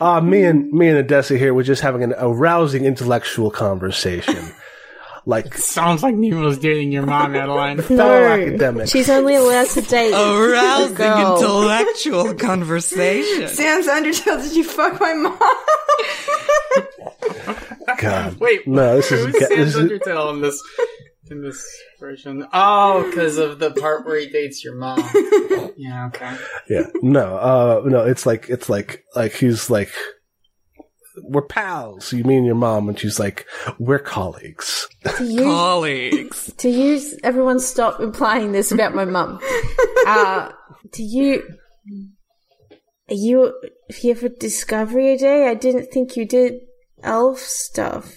uh me and me and Odessa here we're just having an arousing intellectual conversation. Like Sounds like Nemo's dating your mom, Adeline. fellow academics. She's only allowed to date Arousing Girl. intellectual conversation. Sans Undertale, did you fuck my mom? God. Wait, No, this is who's ga- Sans this is- Undertale in this in this version? Oh, because of the part where he dates your mom. yeah, okay. Yeah. No, uh, no, it's like, it's like, like he's like, we're pals. You mean your mom? And she's like, we're colleagues. To you, Colleagues. to use everyone stop implying this about my mum. Uh, do you, are you here for Discovery Day? I didn't think you did elf stuff.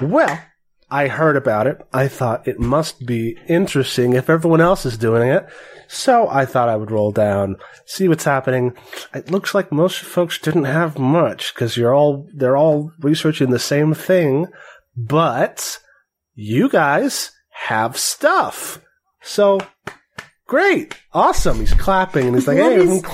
Well, I heard about it. I thought it must be interesting if everyone else is doing it. So I thought I would roll down, see what's happening. It looks like most folks didn't have much because you're all, they're all researching the same thing, but you guys have stuff. So great. Awesome. He's clapping and he's like, What hey, is-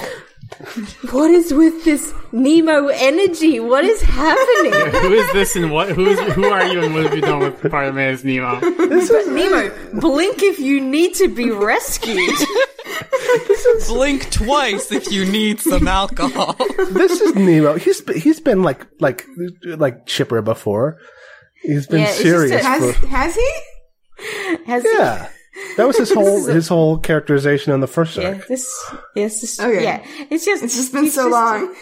What is with this Nemo energy? What is happening? Who is this and what? Who is? Who are you and what have you done with part of as Nemo? This is Nemo, blink if you need to be rescued. Blink twice if you need some alcohol. this is Nemo. He's been, he's been like like like chipper before. He's been Yeah, serious a- Has, for has he? Has yeah. That was his whole his whole characterization on the first yeah, this, yes, this, Okay. yeah. It's just, It's just been he's so just- long.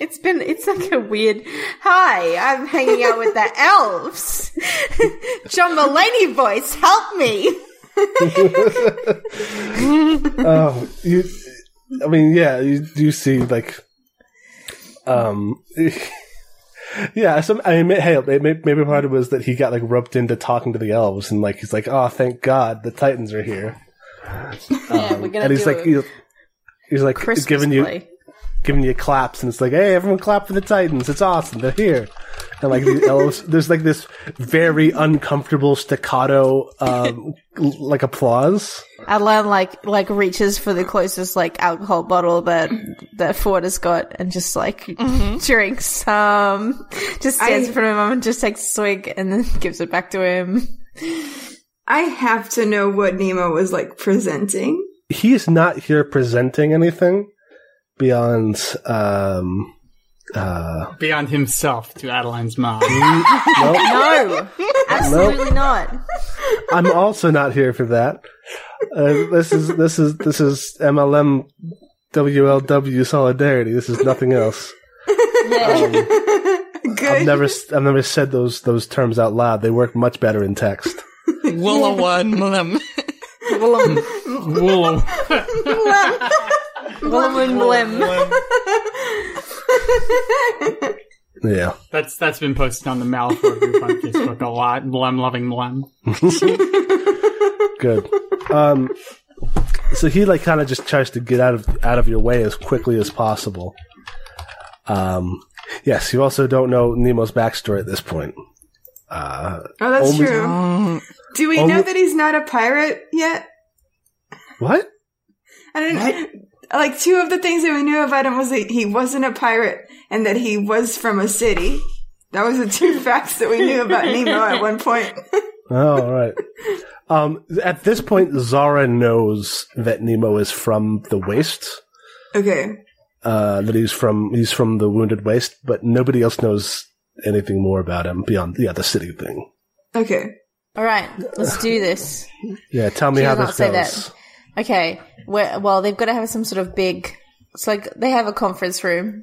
It's been, it's like a weird, hi, I'm hanging out with the elves. John Mulaney voice, help me. Oh, you. I mean, yeah, you do see like, um, yeah. Some I mean, hey, maybe, part of it was that he got like roped into talking to the elves, and like he's like, oh, thank God, the Titans are here. Yeah, we're gonna and he's do like, he's, he's like Christmas giving you play. giving you claps, and it's like, hey, everyone clap for the Titans. It's awesome. They're here. And like the elves, there's like this very uncomfortable staccato, um, like applause. Adeline like like reaches for the closest like alcohol bottle that that Ford has got and just like drinks. Um, just stands I- in front of him and just takes a swig and then gives it back to him. I have to know what Nemo was like presenting. he's not here presenting anything beyond um Uh, Beyond himself to Adeline's mom. nope. No, absolutely not. I'm also not here for that. Uh, this is this is this is MLM WLW solidarity. This is nothing else. Yeah. Good. I've never I've never said those those terms out loud. They work much better in text. Willa one lim. Willem, Willow. Willem and Blim. Yeah. That's that's been posted on the Malfoy group on Facebook a lot. Blem loving Blem. Good. Um, so he like kind of just tries to get out of out of your way as quickly as possible. Um, yes, you also don't know Nemo's backstory at this point. Uh, Oh, that's Only- true. Do we only- know that he's not a pirate yet? what? I don't Like two of the things that we knew about him was that he wasn't a pirate and that he was from a city. That was the two facts that we knew about Nemo at one point. Oh, all right. Um, at this point, Zara knows that Nemo is from the Waste. okay. Uh, that he's from he's from the Wounded Waste, but nobody else knows anything more about him beyond yeah the city thing. Okay. All right, let's do this. Yeah, tell me She how does this not say goes. that. Okay, well, well, they've got to have some sort of big. It's like they have a conference room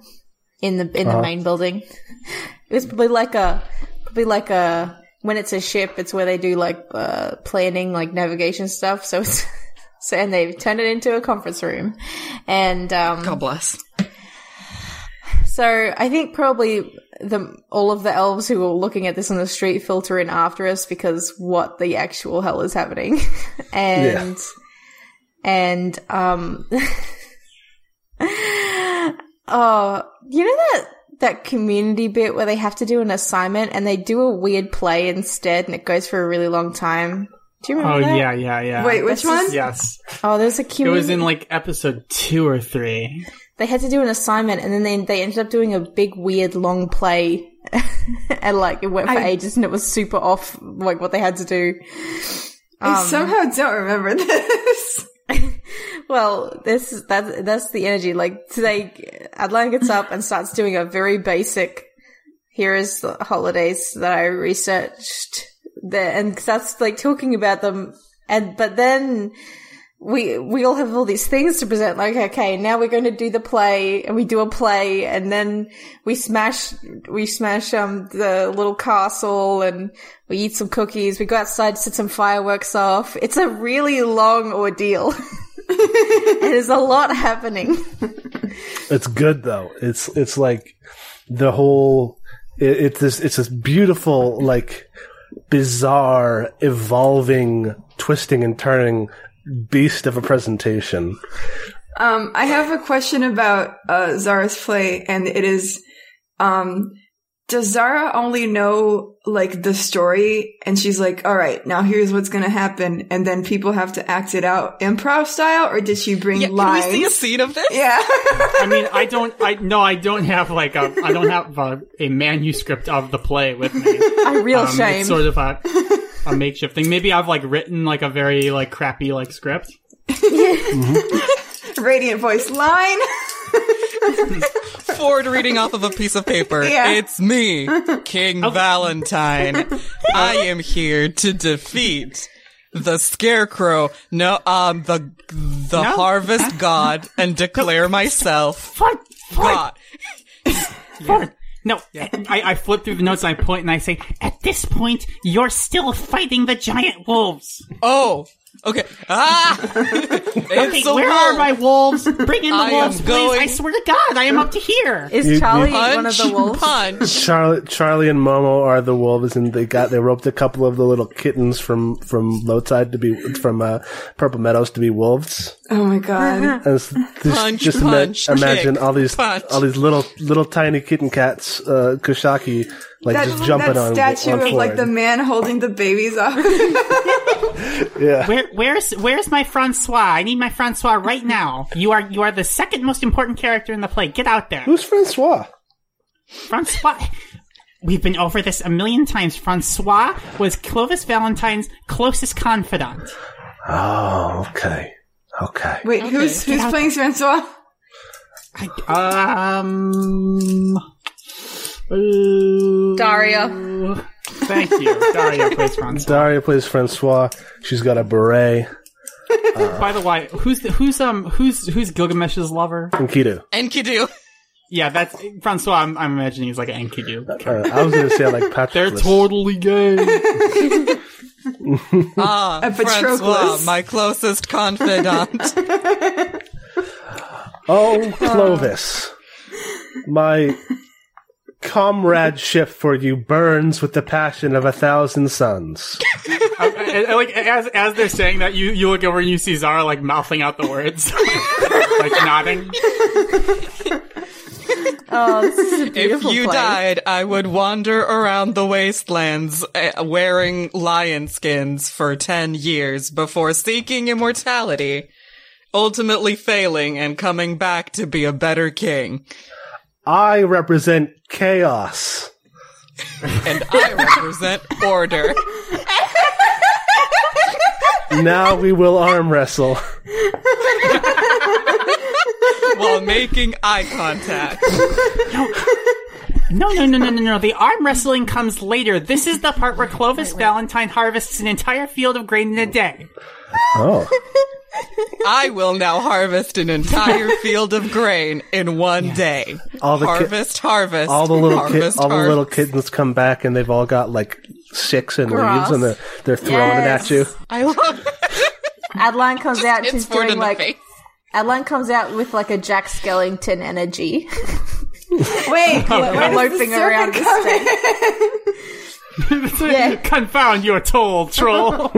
in the in Uh-huh. the main building. It's probably like a probably like a when it's a ship. It's where they do like uh, planning, like navigation stuff. So it's so and they've turned it into a conference room, and um, God bless. so I think probably the all of the elves who are looking at this on the street filter in after us because what the actual hell is happening, and and um, oh, you know that that community bit where they have to do an assignment and they do a weird play instead, and it goes for a really long time. Do you Oh remember that? yeah, yeah, yeah. Wait, which That's one? just- Yes. Oh, there's a community. It was in like episode two or three. they had to do an assignment and then they, they ended up doing a big weird long play and like it went for I- ages and it was super off like what they had to do I Um, somehow don't remember this. well this is that's that's the energy. Like today adeline gets up and starts doing a very basic here is the holidays that i researched there. And starts like talking about them. And but then we we all have all these things to present. Like, okay, now we're going to do the play, and we do a play, and then we smash we smash um the little castle, and we eat some cookies. We go outside, set some fireworks off. It's a really long ordeal. There's a lot happening. It's good though. It's it's like the whole. It, it's this. It's this beautiful, like bizarre, evolving, twisting and turning beast of a presentation. Um, I have a question about uh, Zara's play, and it is, um, does Zara only know like the story, and she's like, "All right, now here's what's gonna happen," and then people have to act it out improv style, or did she bring Yeah, can we see a scene of this? yeah. I mean, I don't. I no, I don't have like a. I don't have a, a manuscript of the play with me. A real Um, shame. It's sort of a a makeshift thing. Maybe I've like written like a very like crappy like script. Radiant voice line. Ford reading off of a piece of paper. Yeah. It's me, King Valentine. I am here to defeat the scarecrow. No, um, the the No. harvest god, and declare myself Ford, Ford, God. Ford. No, eh, I, I flip through the notes and I point and I say, at this point, you're still fighting the giant wolves. Oh, okay. Ah, it's a Where wolf. are my wolves? Bring in the I wolves, please. going- I swear to God, I am up to here. Is You- you- Charlie punch, one of the wolves? punch. Charlie, Charlie and Momo are the wolves, and they got they roped a couple of the little kittens from from Low Tide to be from uh, Purple Meadows to be wolves. Oh my god. And it's just, Punch, just ima- punch, imagine kick, all these punch. all these little little tiny kitten cats, uh, Koshaki, like That, just jumping that on statue on of like the Ford. man holding the babies off. yeah. Where, where's where's my Francois? I need my Francois right now. You are you are the second most important character in the play. Get out there, Who's Francois? Francois. We've been over this a million times. Francois was Clovis Valentine's closest confidant. Oh, okay, okay. Wait, who's who's playing Francois? Um. uh, Daria. Thank you. Daria plays Francois. Daria plays Francois. She's got a beret. By the way, who's the, who's um who's who's Gilgamesh's lover? Enkidu. Enkidu. Yeah, that's Francois. I'm, I'm imagining he's like an Enkidu. Uh, I was going to say like They're totally gay. Ah, A Francois, my closest confidant. Oh, Clovis, my comradeship for you burns with the passion of a thousand suns. I- I- I like as as they're saying that, you you look over and you see Zara like mouthing out the words, like nodding. Oh, this is a if you play. died, I would wander around the wastelands uh, wearing lion skins for 10 years before seeking immortality, ultimately failing and coming back to be a better king. I represent chaos. And I represent order. Now we will arm wrestle. while making eye contact. No, no, no, no, no, no. The arm wrestling comes later. This is the part where Clovis Valentine harvests an entire field of grain in a day. Oh, I will now harvest an entire field of grain in one day. all the ki- harvest, harvest, all the little kid, harvest, all the little kittens come back and they've all got like sticks and Grass. leaves and they're, they're throwing Yes. it at you. I love it. Adeline comes out and she's doing like face. Adeline comes out with like a Jack Skellington energy. Wait, where does the Loping around serpent the come stage. Yeah. Confound your toll, troll.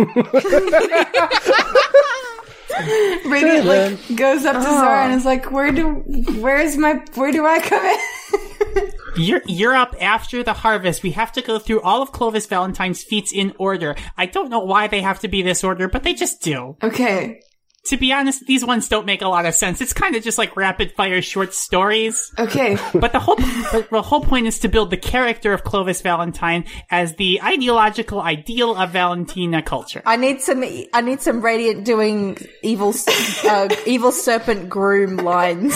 Radiant like goes up to Zara ah. and is like, "Where do? Where's my? Where do I come in?" you're you're up after the harvest. We have to go through all of Clovis Valentine's feats in order. I don't know why they have to be this order, but they just do. okay, To be honest, these ones don't make a lot of sense. It's kind of just like rapid fire short stories. okay, But the whole but the whole point is to build the character of Clovis Valentine as the ideological ideal of Valentina culture. I need some. I need some radiant doing evil, uh, evil serpent groom lines.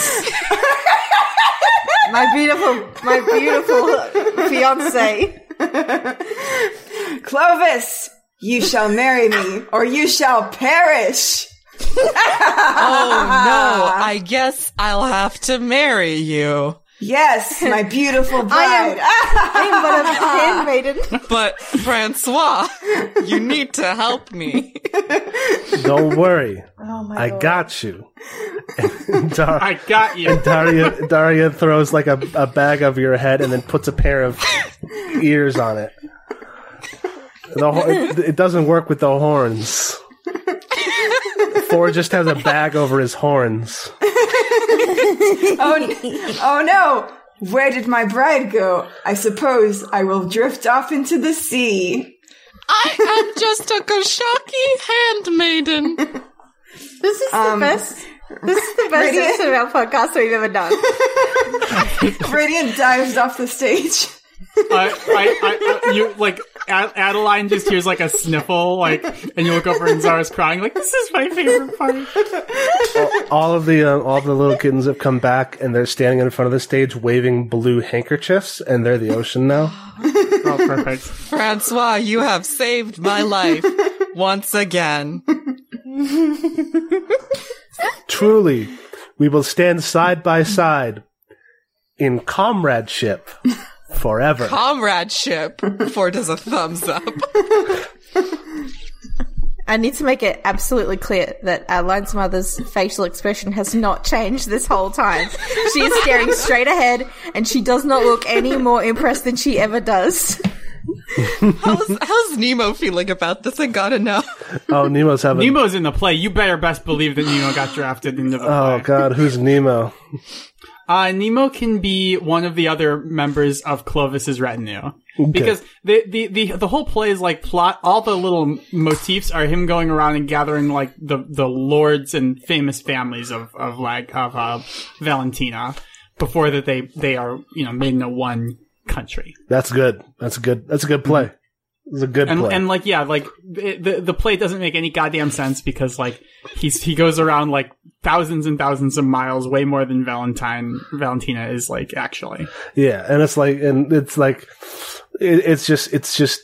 my beautiful, my beautiful fiance. Clovis, you shall marry me, or you shall perish. Oh no, I guess I'll have to marry you. Yes, my beautiful I bride. am, I am but a handmaiden. But Francois, you need to help me. Don't worry, Oh my I got you. Dar- I got you. Daria, Daria throws like a, a bag over your head and then puts a pair of ears on it. The, ho- it, it doesn't work with the horns. Ford just has a bag over his horns. Oh, oh no! Where did my bride go? I suppose I will drift off into the sea. I am just a Koshaki handmaiden. This is Um, the best. This is the best Radiant- episode of our podcast we've ever done. Radiant dives off the stage. I, I, I, I, you like Ad- Adeline just hears like a sniffle, like, and you look over and Zara's crying, like, this is my favorite part. All of the uh, all the little kittens have come back and they're standing in front of the stage waving blue handkerchiefs and they're the ocean now. Oh, perfect. Francois, you have saved my life once again. Truly, we will stand side by side in comradeship forever. Comradeship. Ford does a thumbs up. I need to make it absolutely clear that Adeline's mother's facial expression has not changed this whole time. She is staring straight ahead, and she does not look any more impressed than she ever does. How's, how's Nemo feeling about this? I gotta know. Oh, Nemo's having. Nemo's in the play. You better best believe that Nemo got drafted into the Oh play. God, who's Nemo? Uh, Nemo can be one of the other members of Clovis's retinue. Because the, the, the, the whole play is like plot, all the little motifs are him going around and gathering like the, the lords and famous families of, of like, of, uh, Valentina before that they, they are, you know, made into one country. That's good. That's a good. That's a good play. It's a good And, play. and like, yeah, like, it, the, the play doesn't make any goddamn sense because like, he's, he goes around like thousands and thousands of miles, way more than Valentine Valentina is like actually. Yeah, and it's like, and it's like, it, it's just, it's just.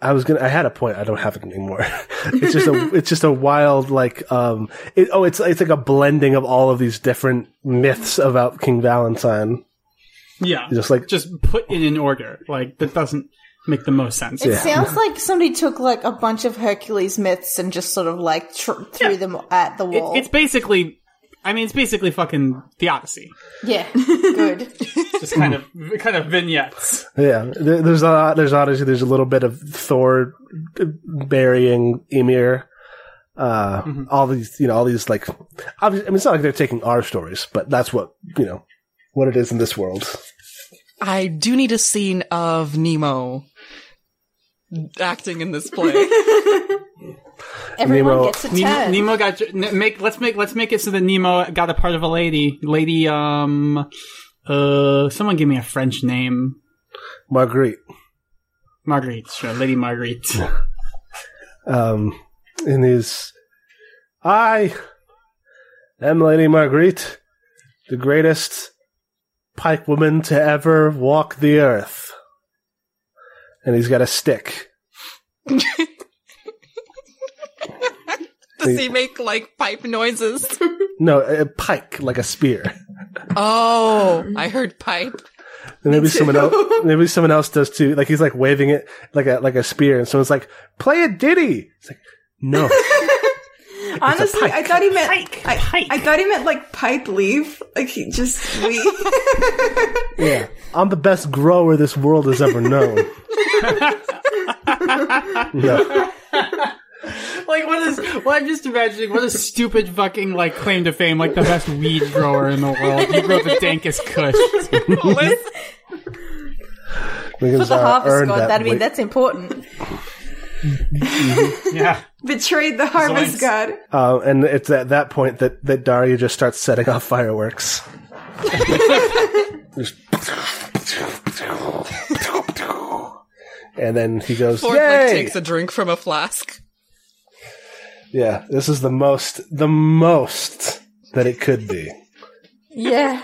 I was gonna. I had a point. I don't have it anymore. it's just a. it's just a wild, like, um. It, oh, it's it's like a blending of all of these different myths about King Valentine. Yeah, Just like, just put in order. Like that doesn't make the most sense. It Yeah. sounds like somebody took like a bunch of Hercules myths and just sort of like tr- threw them at the It, wall. it's basically, I mean, it's basically fucking the Odyssey. yeah, good. Just kind of, kind of vignettes. yeah. There's a. There's obviously there's a little bit of Thor burying Ymir. Uh, all these, you know, all these like, obviously, I mean, it's not like they're taking our stories, but that's what you know, what it is in this world. I do need a scene of Nemo acting in this play. Everyone Nemo- gets a Nemo, turn. Nemo got n- make. Let's make. Let's make it so that Nemo got a part of a lady. Lady. Um. Uh. Someone give me a French name. Marguerite. Marguerite. Sure. Lady Marguerite. um, in his, I am Lady Marguerite, the greatest pike woman to ever walk the earth. And he's got a stick. Does he make like pipe noises? No, a pike, like a spear. Oh, I heard pipe. And maybe someone else, maybe someone else does too. Like he's like waving it like a like a spear, and someone's like, "Play a ditty." It's like, no, Honestly, I thought he meant Pike, I, pike. I thought he meant like pipe leaf. Like he just we. yeah, I'm the best grower this world has ever known. No. like what is? Well, I'm just imagining what a stupid fucking like claim to fame. Like the best weed grower in the world. You grow the dankest kush. Because, For the uh, harvest god, that that, I mean, wait. that's important. Yeah. Betrayed the harvest Zoinks. god. Uh, and it's at that point that, that Daria just starts setting off fireworks. Just- and then he goes, Ford like takes a drink from a flask. yeah, this is the most, the most that it could be. Yeah.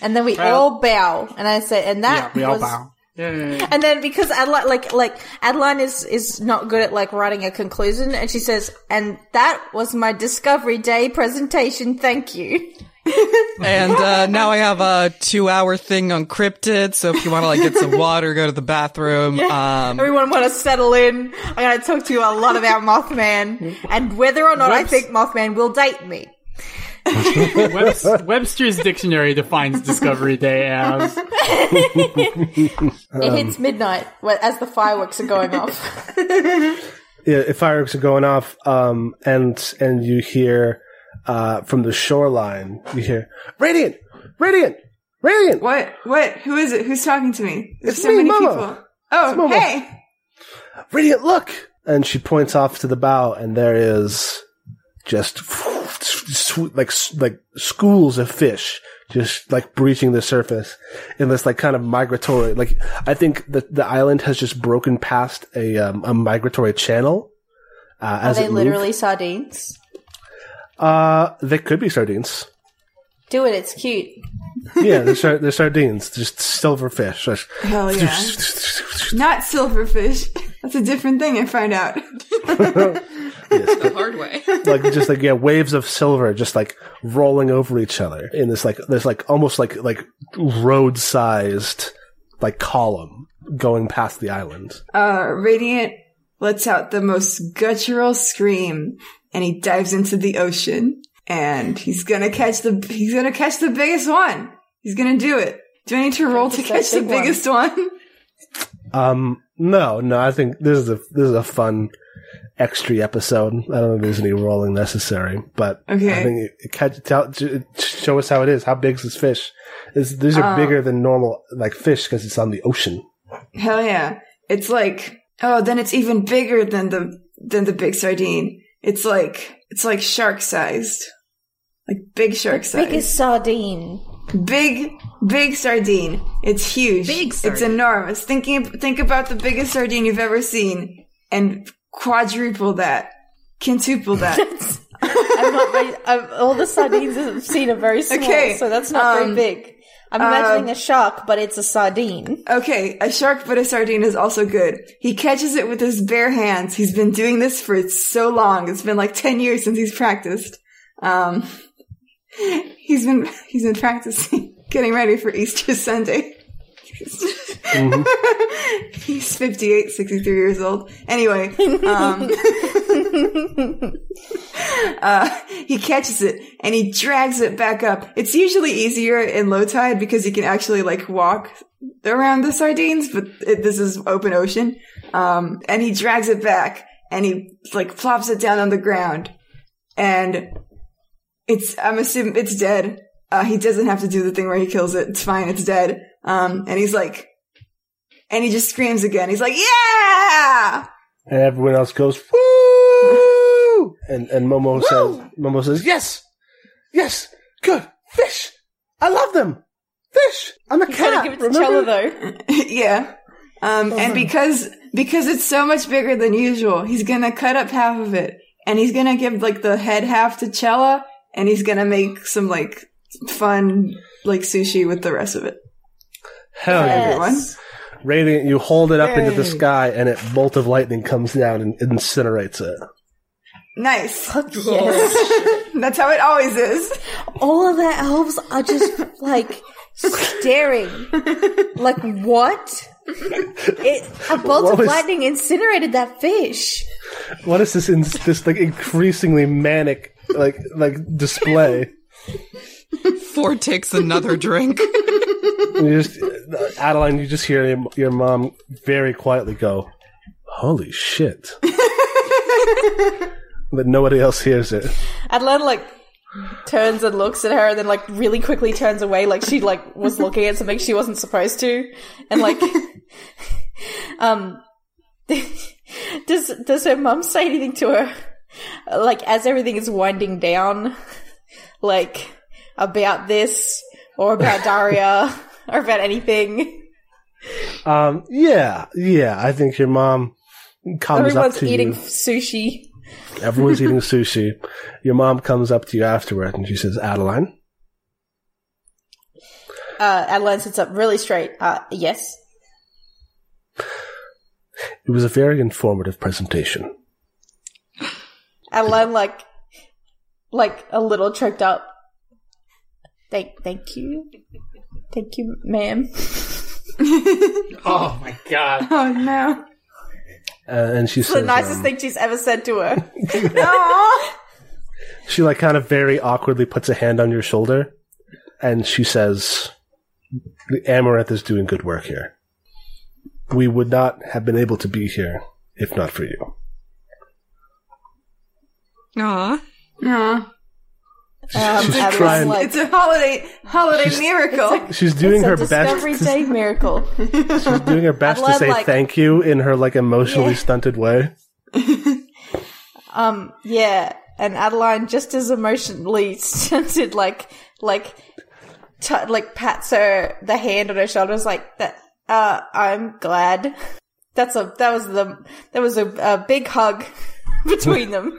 and then we Well- all bow, and I say, and Yeah. that We all was, bow. Yeah. yeah, yeah. And then because Adeline, like, like Adeline is is not good at like writing a conclusion, and she says, "And that was my Discovery Day presentation. Thank you." And uh, now I have a two-hour thing on cryptid. So if you want to like get some water, go to the bathroom. Um, Everyone want to settle in. I'm going to talk to you a lot about Mothman and whether or not I think Mothman will date me. Webster's dictionary defines Discovery Day as It hits midnight as the fireworks are going off. Yeah, fireworks are going off, um, and, and you hear, uh, from the shoreline, you hear, Radiant! Radiant! Radiant! What? What? Who is it? Who's talking to me? There's It's so me, many Momo. people. Oh, Momo. hey! Radiant, look! And she points off to the bow, and there is just like like schools of fish just like breaching the surface in this like kind of migratory. Like I think that the island has just broken past a um, a migratory channel. Uh, as they it moved. literally sardines? Uh, they could be sardines. Do it. It's cute. Yeah, they're, sar- they're sardines, just silverfish. Just- Hell yeah. Not silverfish. That's a different thing, I find out. yes. the hard way. like just like yeah, waves of silver just like rolling over each other in this like this like almost like like road sized like column going past the island. Uh, Radiant lets out the most guttural scream and he dives into the ocean and he's gonna catch the, he's gonna catch the biggest one. He's gonna do it. Do I need to roll to Catch the biggest one? Um, no, no, I think this is a this is a fun extra episode. I don't think there's any rolling necessary, but Okay. I think it, it catch, tell, show us how it is. How big is this fish? Is these are Um, bigger than normal like fish because it's on the ocean. Hell yeah. It's like, oh, then it's even bigger than the, than the big sardine. It's like, it's like shark sized. Like big shark sized. Biggest sardine. Big, big sardine. It's huge. Big It's enormous. Thinking, think about the biggest sardine you've ever seen and quadruple that, quintuple that. I not very, um, all the sardines I've seen are very small, Okay, so that's not um, very big. I'm imagining a shark, but it's a sardine. Okay, a shark but a sardine is also good. He catches it with his bare hands. He's been doing this for so long. It's been like 10 years since he's practiced. Um, he's been, he's been practicing, getting ready for Easter Sunday. he's 58, 63 years old. Anyway, um, uh, he catches it and he drags it back up. It's usually easier in low tide because you can actually like walk around the sardines, but it, this is open ocean. Um, and he drags it back and he like plops it down on the ground and it's, I'm assuming it's dead. Uh, he doesn't have to do the thing where he kills it. It's fine. It's dead. Um, and he's like, and he just screams again. He's like, yeah! And everyone else goes, woo! And, and Momo says, Momo says, yes! Yes! Good! Fish! I love them! Fish! I'm a Gotta cat! give it to remember? Chella though. yeah. Um, and because, because it's so much bigger than usual, he's gonna cut up half of it and he's gonna give like the head half to Chella and he's gonna make some like fun like sushi with the rest of it. Hell yeah. Everyone. Yes. Radiant, you hold it up into the sky and a bolt of lightning comes down and incinerates it. Nice. Yes. That's how it always is. All of the elves are just like staring. Like what? It, a bolt What of was- lightning incinerated that fish. What is this? In, this like increasingly manic like like display? Ford takes another drink. You just, Adeline, you just hear your, your mom very quietly go, "Holy shit!" but nobody else hears it. Adeline like turns and looks at her and then like really quickly turns away like she like was looking at something she wasn't supposed to. And like um does does her mom say anything to her like as everything is winding down like about this or about Daria or about anything? Um, yeah, yeah. I think your mom comes Everyone's up to eating you. sushi. Everyone's eating sushi. Your mom comes up to you afterward and she says, "Adeline, Uh Adeline sits up really straight. Uh yes. it was a very informative presentation. Adeline like like a little choked up. Thank thank you. Thank you, ma'am. Oh my god. Oh no. Uh, and she It's the nicest um, thing she's ever said to her. Aw. she like kind of very awkwardly puts a hand on your shoulder, and she says, "The Amaranth is doing good work here. We would not have been able to be here if not for you." Aw. Aw. Um, She's Adeline's trying- like, It's a holiday holiday miracle. She's doing it's a her Discovery best. Day miracle. She's doing her best to say like- thank you in her like emotionally Yeah. stunted way. Um, yeah, and Adeline just as emotionally stunted, like, like, t- like pats her the hand on her shoulder. Is like that. Uh, I'm glad. That's a that was the that was a, a big hug between them.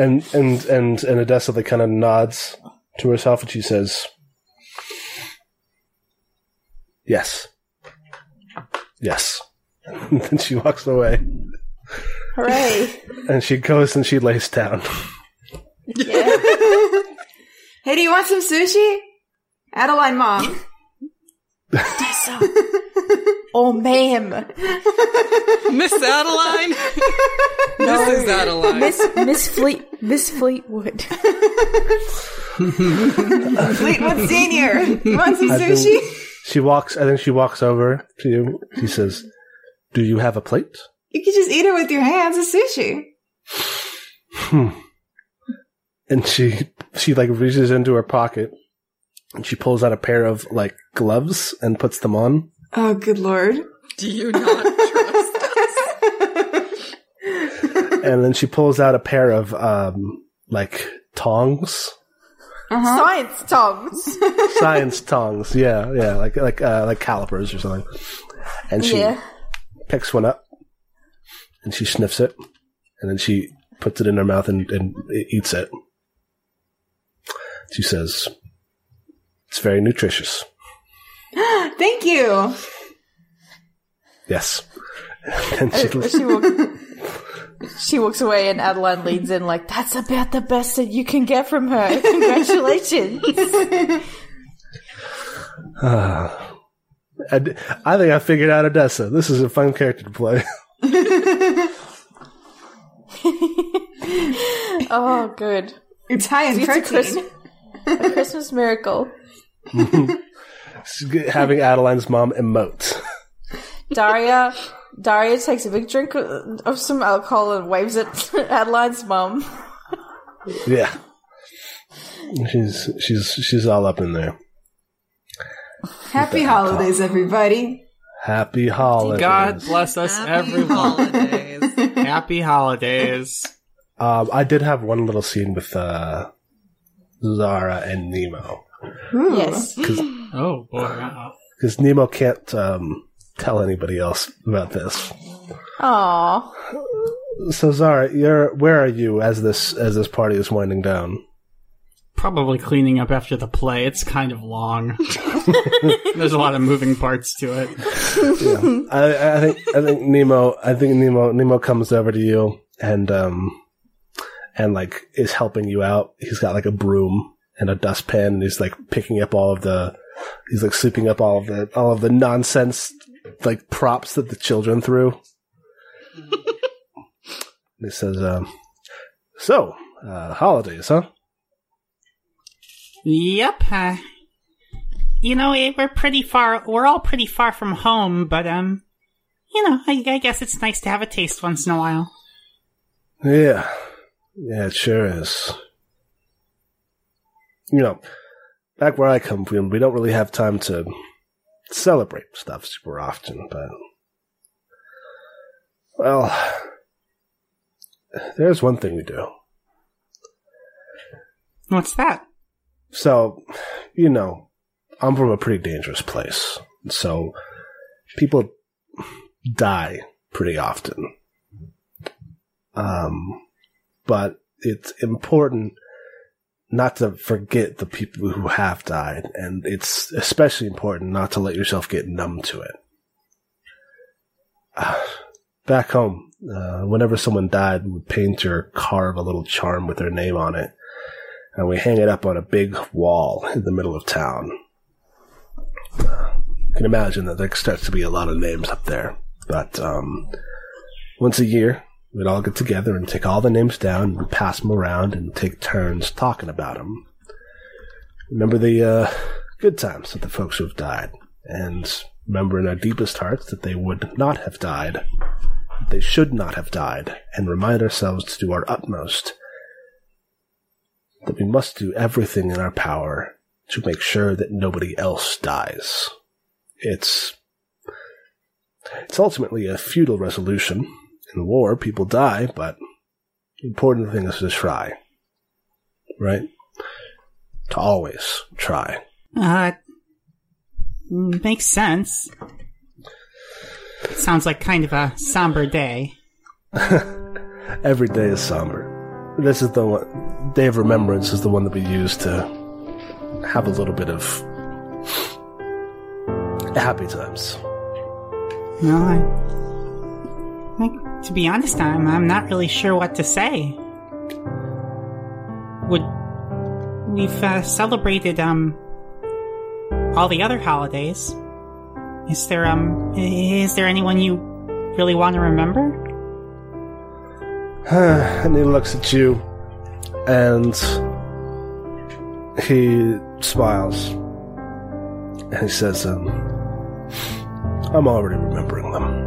And and and and Odessa like kind of nods to herself and she says, "Yes, yes." And then she walks away, Hooray! and she goes and she lays down. Yeah. Hey, do you want some sushi? Adeline mom. Oh, ma'am, Miss Adeline? No. Mrs. Adeline. Miss Miss Fleet Miss Fleetwood. Fleetwood Senior. You want some I think- sushi? She walks. I think she walks over to you. She says, "Do you have a plate?" You can just eat it with your hands. It's sushi. Hmm. And she she like reaches into her pocket and she pulls out a pair of like gloves and puts them on. Oh, good lord. Do you not trust us? and then she pulls out a pair of um like tongs Science tongs. science tongs yeah yeah like like uh like calipers or something and she Yeah. picks one up and she sniffs it and then she puts it in her mouth and, and eats it. She says, "It's very nutritious." Thank you. Yes. and she, she, walk, she walks away, and Adeline leads in like, "That's about the best that you can get from her. Congratulations." Ah. I, d- I think I figured out Odessa. This is a fun character to play. oh, good. It's high in It's a protein. Christmas, a Christmas miracle. Having Adeline's mom emote. Daria, Daria takes a big drink of of some alcohol and waves it at Adeline's mum. Yeah. She's she's she's all up in there. Happy holidays, everybody. Happy holidays. God bless us, Happy everyone. holidays. Happy holidays. Um, I did have one little scene with uh, Zara and Nemo Ooh. Yes. Oh boy. wow. because Nemo can't um, tell anybody else about this. Aww. So Zara, you're where are you as this as this party is winding down? Probably cleaning up after the play. It's kind of long. There's a lot of moving parts to it. I, I think I think Nemo I think Nemo Nemo comes over to you and um and like is helping you out. He's got like a broom and a dustpan and he's like picking up all of the he's like sweeping up all of the all of the nonsense like props that the children threw. he says, um so, uh holidays, huh? Yep. Uh, you know, eh, we're pretty far. We're all pretty far from home, but um, you know, I, I guess it's nice to have a taste once in a while. Yeah. Yeah, it sure is. You know, back where I come from, we don't really have time to celebrate stuff super often, but. Well, there's one thing we do. What's that? So, you know, I'm from a pretty dangerous place. So, people die pretty often. Um, but it's important not to forget the people who have died, and it's especially important not to let yourself get numb to it. Uh, back home, uh, whenever someone died, we would paint or carve a little charm with their name on it, and we hang it up on a big wall in the middle of town. You can imagine that there starts to be a lot of names up there, but um, once a year, we'd all get together and take all the names down and pass them around and take turns talking about them. Remember the uh, good times of the folks who have died, and remember in our deepest hearts that they would not have died, they should not have died, and remind ourselves to do our utmost that we must do everything in our power to make sure that nobody else dies. It's it's ultimately a futile resolution. In war, people die, but the important thing is to try. Right? To always try. Uh, makes sense. Sounds like kind of a somber day. Every day is somber. This is the one, Day of Remembrance is the one that we use to have a little bit of happy times. No, I, like, to be honest, I'm I'm not really sure what to say. Would we've uh, celebrated um all the other holidays? Is there um is there anyone you really want to remember? and he looks at you and he smiles and he says, um, I'm already remembering them.